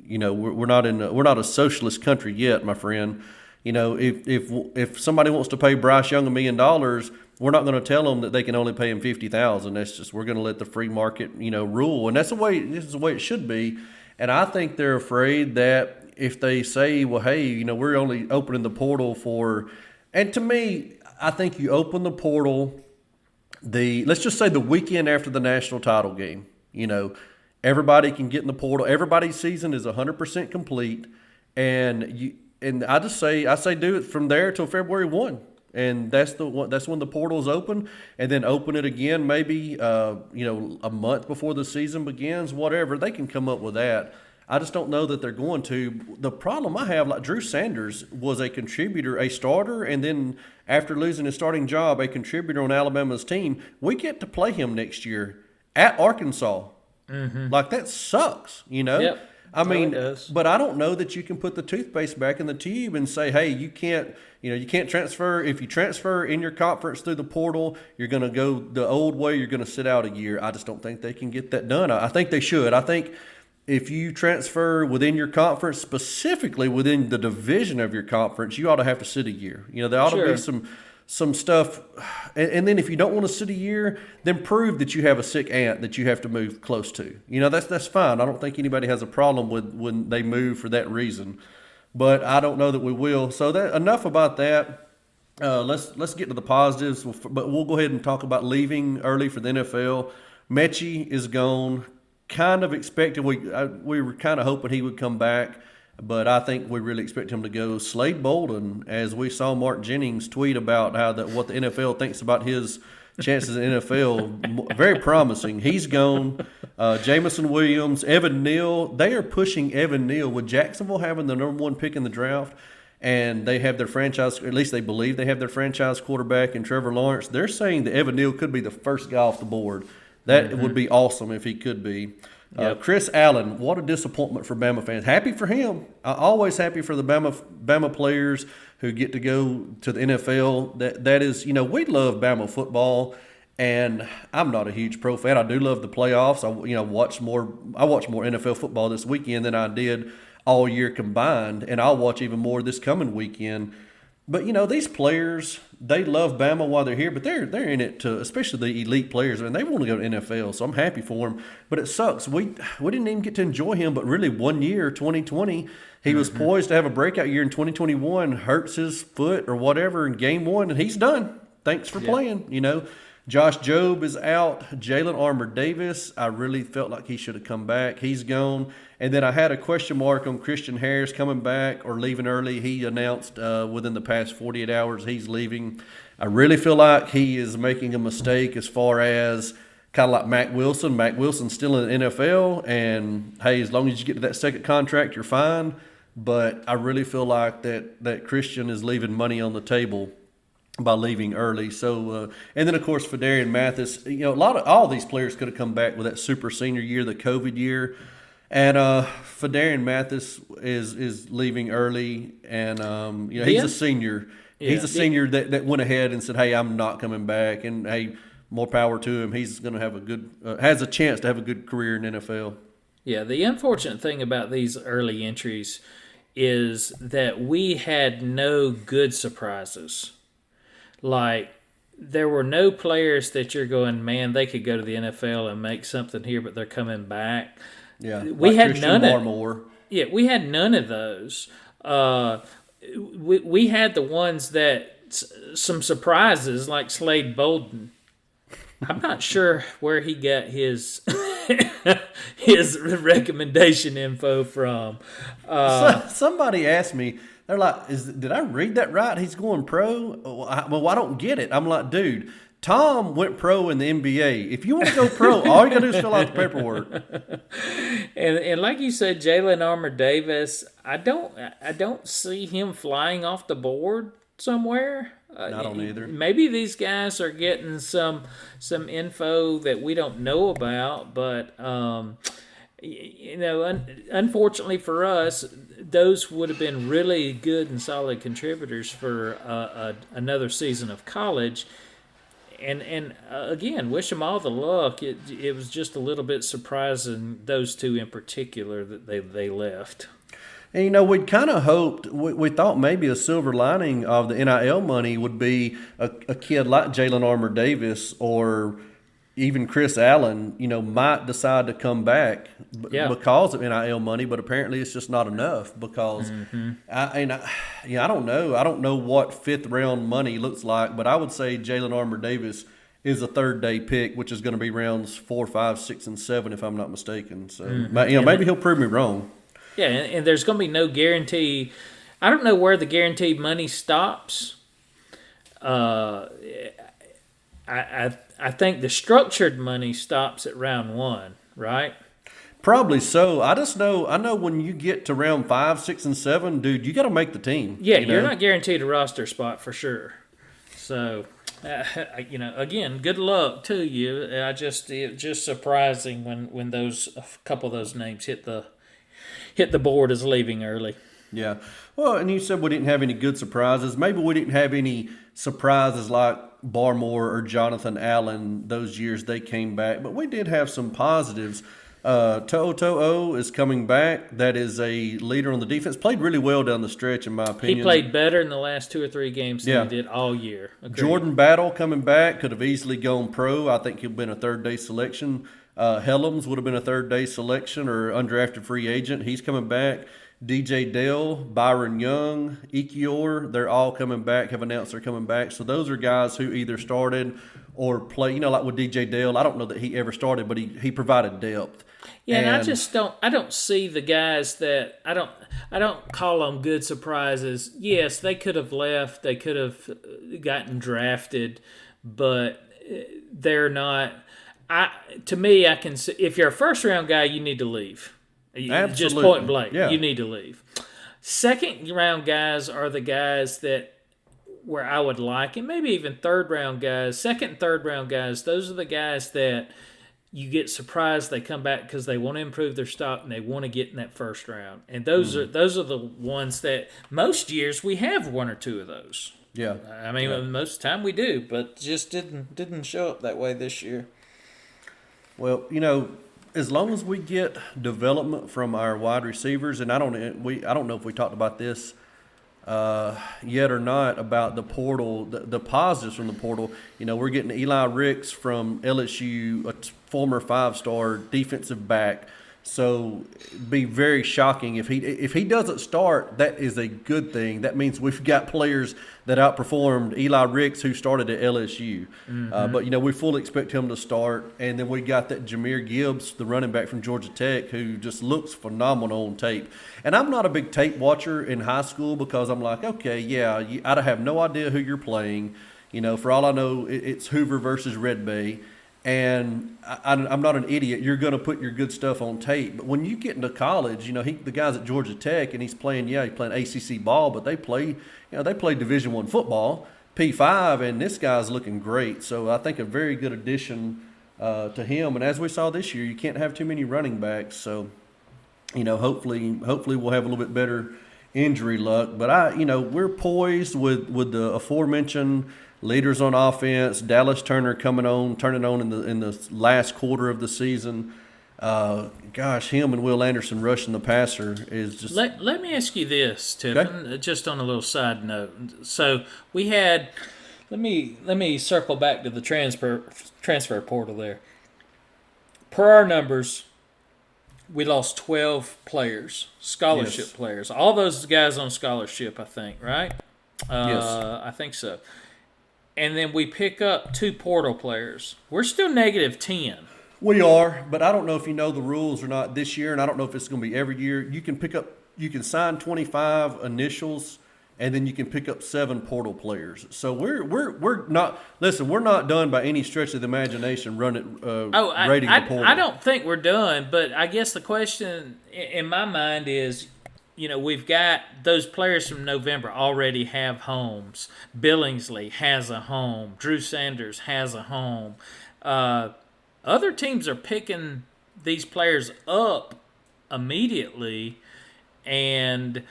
you know, we're, we're not in a, we're not a socialist country yet, my friend. You know, if if if somebody wants to pay Bryce Young a million dollars, we're not going to tell them that they can only pay him fifty thousand. That's just we're going to let the free market, you know, rule, and that's the way this is the way it should be. And I think they're afraid that if they say, well, hey, you know, we're only opening the portal for, and to me, I think you open the portal the let's just say the weekend after the national title game. You know, everybody can get in the portal. Everybody's season is hundred percent complete, and you and I just say I say do it from there till February one, and that's the one, that's when the portal's open, and then open it again maybe uh, you know a month before the season begins. Whatever they can come up with that. I just don't know that they're going to. The problem I have, like Drew Sanders, was a contributor, a starter, and then after losing his starting job, a contributor on Alabama's team. We get to play him next year at Arkansas. Like that sucks, you know. Yep. I mean, but I don't know that you can put the toothpaste back in the tube and say, "Hey, you can't, you know, you can't transfer. If you transfer in your conference through the portal, you're going to go the old way. You're going to sit out a year." I just don't think they can get that done. I I think they should. I think if you transfer within your conference, specifically within the division of your conference, you ought to have to sit a year. You know, there ought to be some some stuff, and, and then if you don't want to sit a year, then prove that you have a sick aunt that you have to move close to. You know, that's that's fine. I don't think anybody has a problem with when they move for that reason, but I don't know that we will. So that enough about that. Uh, let's let's get to the positives, but we'll go ahead and talk about leaving early for the NFL. Metchie is gone. Kind of expected we I, we were kind of hoping he would come back, but I think we really expect him to go. Slade Bolden, as we saw Mark Jennings tweet about how that what the NFL thinks about his chances in NFL, very promising. He's gone. Uh, Jameson Williams, Evan Neal, they are pushing Evan Neal with Jacksonville having the number one pick in the draft and they have their franchise, at least they believe they have their franchise quarterback in Trevor Lawrence. They're saying that Evan Neal could be the first guy off the board. That would be awesome if he could be. Uh, Chris Allen, what a disappointment for Bama fans. Happy for him. I always happy for the Bama Bama players who get to go to the NFL. That that is, you know, we love Bama football. And I'm not a huge pro fan. I do love the playoffs. I you know watch more. I watch more NFL football this weekend than I did all year combined, and I'll watch even more this coming weekend. But you know these players, they love Bama while they're here, but they're they're in it to, especially the elite players, and they want to go to NFL. So I'm happy for them. But it sucks. We we didn't even get to enjoy him. But really, one year, 2020, he was mm-hmm. poised to have a breakout year in 2021. Hurts his foot or whatever in game one, and he's done. Thanks for playing. You know. Josh Jobe is out. Jalyn Armour Davis, I really felt like he should have come back. He's gone. And then I had a question mark on Christian Harris coming back or leaving early. He announced uh, within the past 48 hours he's leaving. I really feel like he is making a mistake as far as kind of like Mack Wilson. Mack Wilson's still in the NFL, and hey, as long as you get to that second contract, you're fine. But I really feel like that that Christian is leaving money on the table by leaving early. So, uh, and then of course Phidarian Mathis. You know, a lot of all these players could have come back with that super senior year, the COVID year. And uh, Phidarian Mathis is is leaving early, and um, you know he's Yeah. a senior. Yeah. He's a senior that, that went ahead and said, "Hey, I'm not coming back," and hey, more power to him. He's going to have a good, uh, has a chance to have a good career in NFL. Yeah, the unfortunate thing about these early entries is that we had no good surprises. Like there were no players that you're going, man, they could go to the NFL and make something here, but they're coming back. Yeah, We like had Christian none of- Barmore. Yeah, we had none of those. Uh, we we had the ones that some surprises like Slade Bolden. I'm not sure where he got his his recommendation info from. Uh, So- somebody asked me, they're like, "Is did I read that right? He's going pro." Well, I, well, I don't get it. I'm like, dude. Tom went pro in the NBA. If you want to go pro, all you gotta do is fill out the paperwork. And and like you said, Jalyn Armour Davis, I don't I don't see him flying off the board somewhere. Uh, I don't either. Maybe these guys are getting some some info that we don't know about, but um, you know, un- unfortunately for us, those would have been really good and solid contributors for uh, a, another season of college and and uh, again, wish them all the luck. It it was just a little bit surprising those two in particular that they they left. And you know, we'd kind of hoped, we, we thought maybe a silver lining of the NIL money would be a, a kid like Jalyn Armour Davis or even Chris Allen, you know, might decide to come back b- Yeah. because of NIL money, but apparently it's just not enough because I, and I, yeah, I don't know. I don't know what fifth round money looks like, but I would say Jalyn Armour Davis is a third day pick, which is going to be rounds four, five, six, and seven, if I'm not mistaken. So, ma- you know, maybe he'll prove me wrong. Yeah, and, and there's going to be no guarantee. I don't know where the guaranteed money stops. Uh, I, I I think the structured money stops at round one, right? Probably so. I just know. I know when you get to round five, six, and seven, dude, you got to make the team. Yeah, you are know? not guaranteed a roster spot for sure. So, uh, you know, again, good luck to you. I just it just surprising when when those a couple of those names hit the hit the board as leaving early. Yeah. Well, and you said we didn't have any good surprises. Maybe we didn't have any surprises like Barmore or Jonathan Allen those years they came back, but we did have some positives. Uh, To'o To'o is coming back. That is a leader on the defense. Played really well down the stretch, in my opinion. He played better in the last two or three games than Yeah. he did all year. Agreed. Jordan Battle coming back could have easily gone pro. I think he'd been a third day selection. Uh, Helms would have been a third day selection or undrafted free agent. He's coming back. DJ Dale, Byron Young, Ekiyor, they're all coming back, have announced they're coming back. So those are guys who either started or play, you know, like with DJ Dale. I don't know that he ever started, but he, he provided depth. Yeah, and, I just don't. I don't see the guys that I don't. I don't call them good surprises. Yes, they could have left. They could have uh, gotten drafted, but uh, they're not. I to me, I can see if you're a first round guy, you need to leave. You- Just Absolutely. point blank, Yeah. you need to leave. Second round guys are the guys that where I would like, and maybe even third round guys, second and third round guys. Those are the guys that you get surprised they come back because they want to improve their stock and they want to get in that first round. And those hmm. are those are the ones that most years we have one or two of those. Yeah. I mean, most of the time we do, but Just didn't didn't show up that way this year. Well, you know, as long as we get development from our wide receivers, and I don't we I don't know if we talked about this uh, yet or not about the portal, the, the positives from the portal. You know, we're getting Eli Ricks from LSU, a former five star defensive back. So be very shocking if he if he doesn't start. That is a good thing. That means we've got players that outperformed Eli Ricks, who started at LSU. Uh, but you know we fully expect him to start. And then we got that Jahmyr Gibbs, the running back from Georgia Tech, who just looks phenomenal on tape. And I'm not a big tape watcher in high school because I'm like, okay, yeah, you, I have no idea who you're playing. You know, for all I know, it, it's Hoover versus Red Bay. And I, I'm not an idiot. You're going to put your good stuff on tape. But when you get into college, you know, he, the guy's at Georgia Tech and he's playing, yeah, he's playing ACC ball, but they play, you know, they play Division One football, P5, and this guy's looking great. So I think a very good addition uh, to him. And as we saw this year, you can't have too many running backs. So you know, hopefully, hopefully we'll have a little bit better injury luck. But I, you know, we're poised with with the aforementioned leaders on offense. Dallas Turner coming on, turning on in the in the last quarter of the season. Uh, gosh, him and Will Anderson rushing the passer is just. Let, let me ask you this, Tiffin, just on a little side note. So we had, let me let me circle back to the transfer transfer portal there. Per our numbers, we lost twelve players, scholarship Yes. players. All those guys on scholarship, I think, right? Uh, Yes. I think so. And then we pick up two portal players. We're still negative ten. We are, but I don't know if you know the rules or not this year, and I don't know if it's going to be every year. You can pick up, you can sign twenty five initials, and then you can pick up seven portal players. So we're we're we're not listen. We're not done by any stretch of the imagination. Running, uh, Oh, I, rating I, the portal. I don't think we're done, but I guess the question in my mind is, you know, we've got those players from November already have homes. Billingsley has a home. Drew Sanders has a home. Uh, other teams are picking these players up immediately, and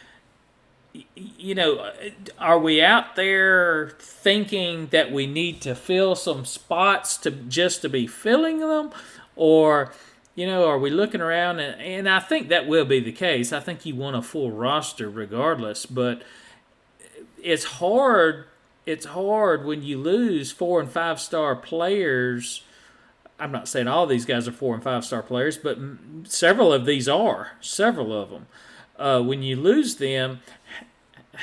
you know, are we out there thinking that we need to fill some spots to just to be filling them, or you know, are we looking around and, and I think that will be the case. I think you want a full roster regardless, but it's hard. It's hard when you lose four and five star players. I'm not saying all these guys are four and five star players, but several of these are. Several of them. Uh, when you lose them,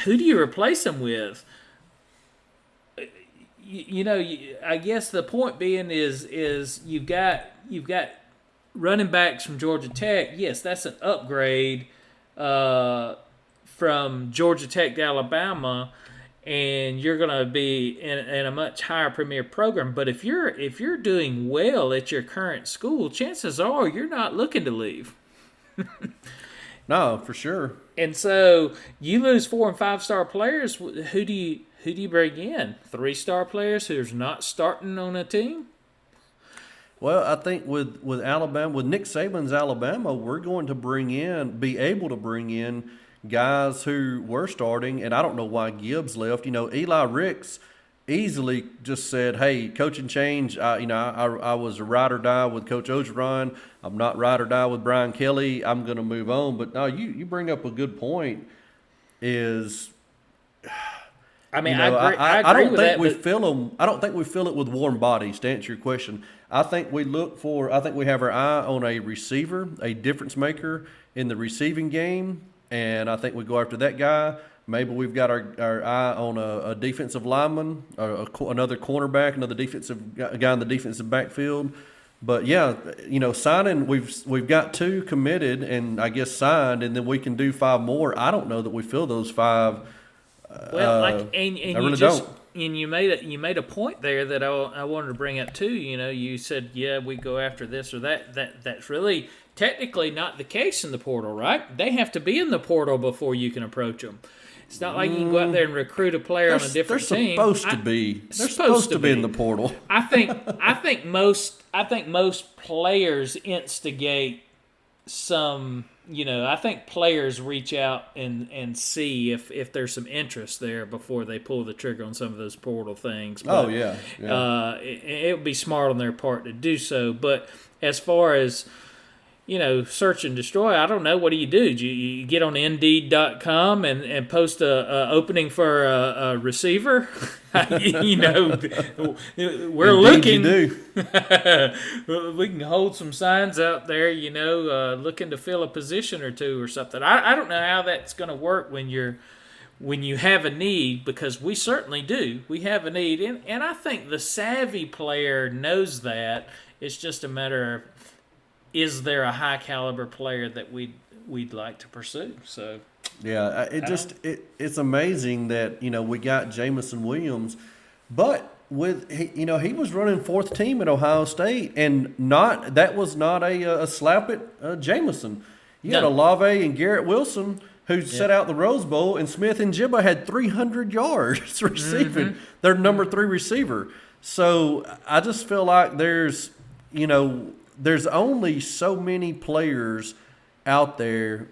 who do you replace them with? You, know, I guess the point being is is you've got you've got running backs from Georgia Tech. Yes, that's an upgrade uh, from Georgia Tech to Alabama, and you're going to be in, in a much higher premier program. But if you're if you're doing well at your current school, chances are you're not looking to leave. No, for sure. And so you lose four and five star players. Who do you who do you bring in? Three star players who's not starting on a team. Well, I think with with Alabama, with Nick Saban's Alabama, we're going to bring in, be able to bring in guys who were starting, and I don't know why Gibbs left. You know, Eli Ricks easily just said, "Hey, coaching change. I, you know, I, I was a ride or die with Coach Orgeron. I'm not ride or die with Brian Kelly. I'm going to move on." But no, you you bring up a good point. Is I mean, you know, I agree. I, agree don't with think that. we but- fill them. I don't think we fill it with warm bodies. To answer your question, I think we look for. I think we have our eye on a receiver, a difference maker in the receiving game, and I think we go after that guy. Maybe we've got our, our eye on a, a defensive lineman, or a, another cornerback, another defensive guy guy in the defensive backfield. But yeah, you know, signing we've we've got two committed, and I guess signed, and then we can do five more. I don't know that we fill those five. Well, Uh, like, and, and I you really just don't. and you made a you made a point there that I, I wanted to bring up too. You know, you said yeah, we go after this or that. That that's really technically not the case in the portal, right? They have to be in the portal before you can approach them. It's not like you can go out there and recruit a player on They're, a different they're team. supposed I- to be. They're supposed supposed, to to be in the portal. I think I think most I think most players instigate some you know I think players reach out and and see if if there's some interest there before they pull the trigger on some of those portal things. Oh yeah, yeah. uh, it, it would be smart on their part to do so. But as far as you know, search and destroy. I don't know. What do you do? Do you, you get on Indeed.com and, and post a, a opening for a, a receiver? you know, we're Indeed looking. We can hold some signs out there, you know, uh, looking to fill a position or two or something. I, I don't know how that's going to work when you're when you have a need because we certainly do. We have a need, and and I think the savvy player knows that. It's just a matter of is there a high caliber player that we we'd like to pursue? So Yeah, it just it, it's amazing that you know we got Jameson Williams, but with he, you know he was running fourth team at Ohio State, and not that was not a, a slap at uh, Jameson. You had No. Olave and Garrett Wilson who set out the Rose Bowl, and Smith-Njigba had 300 yards receiving. Their number three receiver. So I just feel like there's you know there's only so many players out there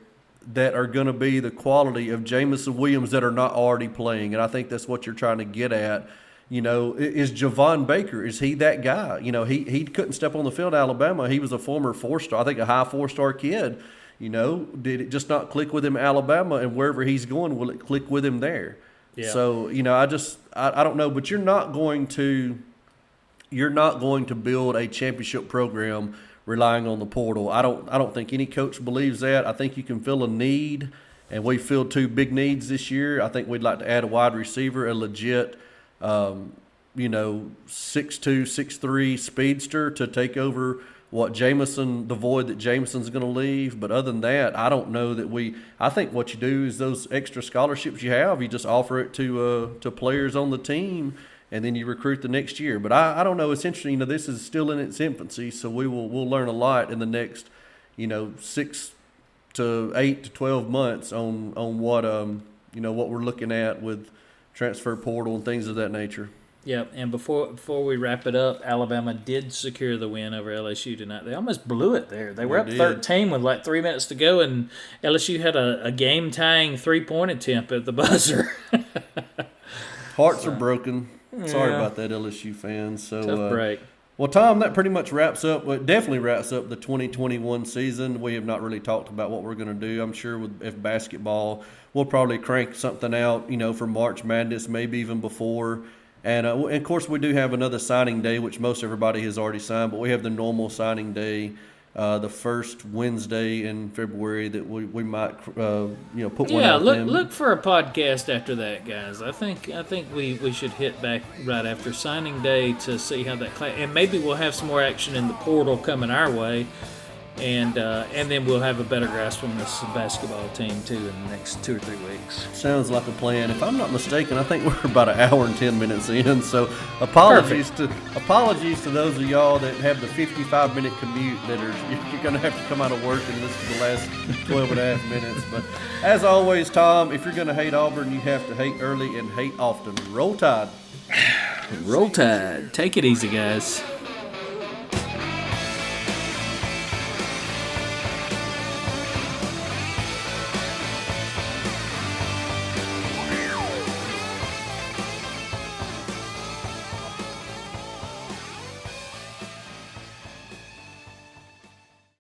that are going to be the quality of Jameson Williams that are not already playing, and I think that's what you're trying to get at. You know, is Javon Baker? Is he that guy? You know, he he couldn't step on the field at Alabama. He was a former four star, I think a high four star kid. You know, did it just not click with him Alabama, and wherever he's going, will it click with him there? Yeah. So you know, I just I, I don't know, but you're not going to you're not going to build a championship program relying on the portal. I don't I don't think any coach believes that. I think you can fill a need and we filled two big needs this year. I think we'd like to add a wide receiver, a legit um, you know, six two, six three speedster to take over what Jameson, the void that Jameson's going to leave. But other than that, I don't know that we. I think what you do is those extra scholarships you have, you just offer it to uh, to players on the team, and then you recruit the next year. But I, I don't know. It's interesting. You know, this is still in its infancy, so we will we'll learn a lot in the next, you know, six to eight to twelve months on on what um you know what we're looking at with transfer portal and things of that nature. Yep, and before before we wrap it up, Alabama did secure the win over LSU tonight. They almost blew it there. They were They up did. 13 with like three minutes to go, and LSU had a, a game tying three point attempt at the buzzer. Hearts are broken. Sorry about that, LSU fans. So, Tough uh, break. well, Tom, that pretty much wraps up. Well, it definitely wraps up the 2021 season. We have not really talked about what we're going to do. I'm sure with if basketball, we'll probably crank something out, you know, for March Madness, maybe even before. And, uh, and of course, we do have another signing day, which most everybody has already signed. But we have the normal signing day. Uh, the first Wednesday in February that we, we might uh, you know put one Yeah, look look for a podcast after that, guys. I think I think we, we should hit back right after signing day to see how that class, and maybe we'll have some more action in the portal coming our way, and uh, and then we'll have a better grasp on this basketball team too in the next two or three weeks. Sounds like a plan. If I'm not mistaken, I think we're about an hour and ten minutes in. So apologies to apologies to those of y'all that have the 55 minute commute that are you're going to have to come out of work and listen to the last 12 and a half minutes. But as always, Tom, if you're going to hate Auburn, you have to hate early and hate often. Roll Tide. Roll Tide. Take it easy, guys.